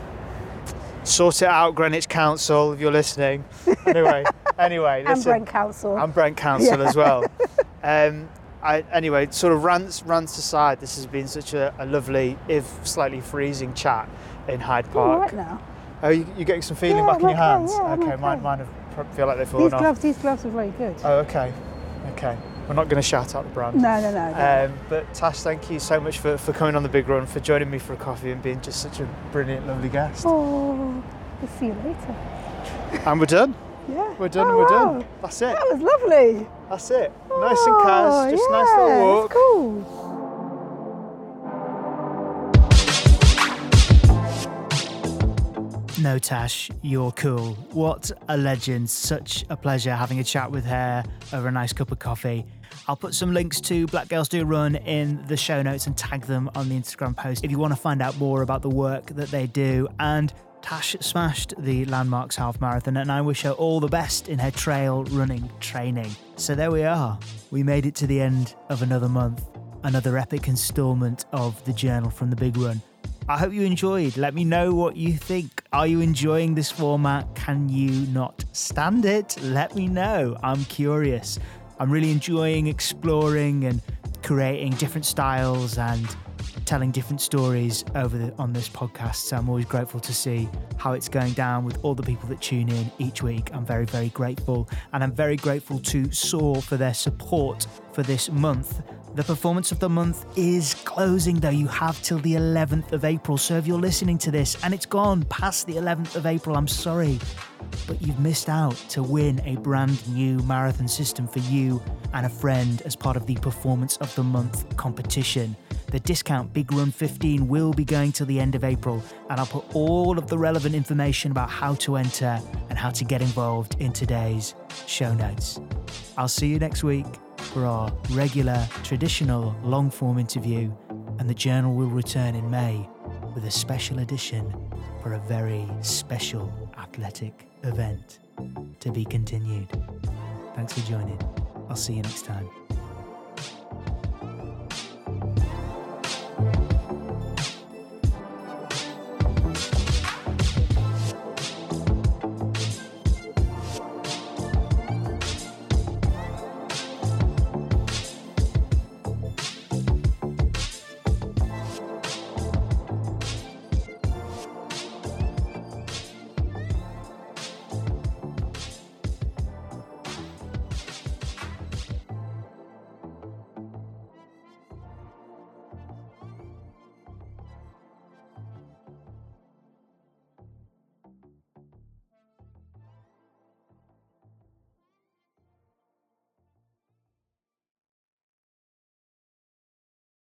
Sort it out, Greenwich Council, if you're listening. Anyway, [laughs] anyway, And listen. Brent Council. I'm Brent Council Yeah. as well. [laughs] Um, I, anyway, sort of rants rants aside, this has been such a, a lovely, if slightly freezing chat in Hyde Park. right now. Oh, you, you're getting some feeling Yeah, back I'm in your okay, hands? yeah, I'm okay, mine, okay. mine have, feel like they've These fallen off. gloves, these gloves are very good. Oh, okay, okay. We're not going to shout out the brand. No, no, no. no. Um, but Tash, thank you so much for, for coming on the big run, for joining me for a coffee and being just such a brilliant, lovely guest. oh, we'll see you later. And we're done. Yeah. We're done. Oh, we're wow. done. That's it. That was lovely. That's it. Nice and Oh, casual, just a nice yeah, little it's walk. cool. No, Tash, you're cool. What a legend. Such a pleasure having a chat with her over a nice cup of coffee. I'll put some links to Black Girls Do Run in the show notes and tag them on the Instagram post if you want to find out more about the work that they do. And Tash smashed the Landmarks Half Marathon, and I wish her all the best in her trail running training. So there we are. We made it to the end of another month, another epic installment of the Journal from the Big Run. I hope you enjoyed. Let me know what you think. Are you enjoying this format? Can you not stand it? Let me know. I'm curious. I'm really enjoying exploring and creating different styles and telling different stories over the, on this podcast. So I'm always grateful to see how it's going down with all the people that tune in each week. I'm very, very grateful. And I'm very grateful to SOAR for their support for this month. The performance of the month is closing, though. You have till the 11th of April. So if you're listening to this and it's gone past the 11th of April, I'm sorry. But you've missed out to win a brand new marathon system for you and a friend as part of the Performance of the Month competition. The discount Big Run 15 will be going till the end of April, and I'll put all of the relevant information about how to enter and how to get involved in today's show notes. I'll see you next week for our regular, traditional long form interview, and the journal will return in May with a special edition for a very special athletic event to be continued. Thanks for joining. I'll see you next time.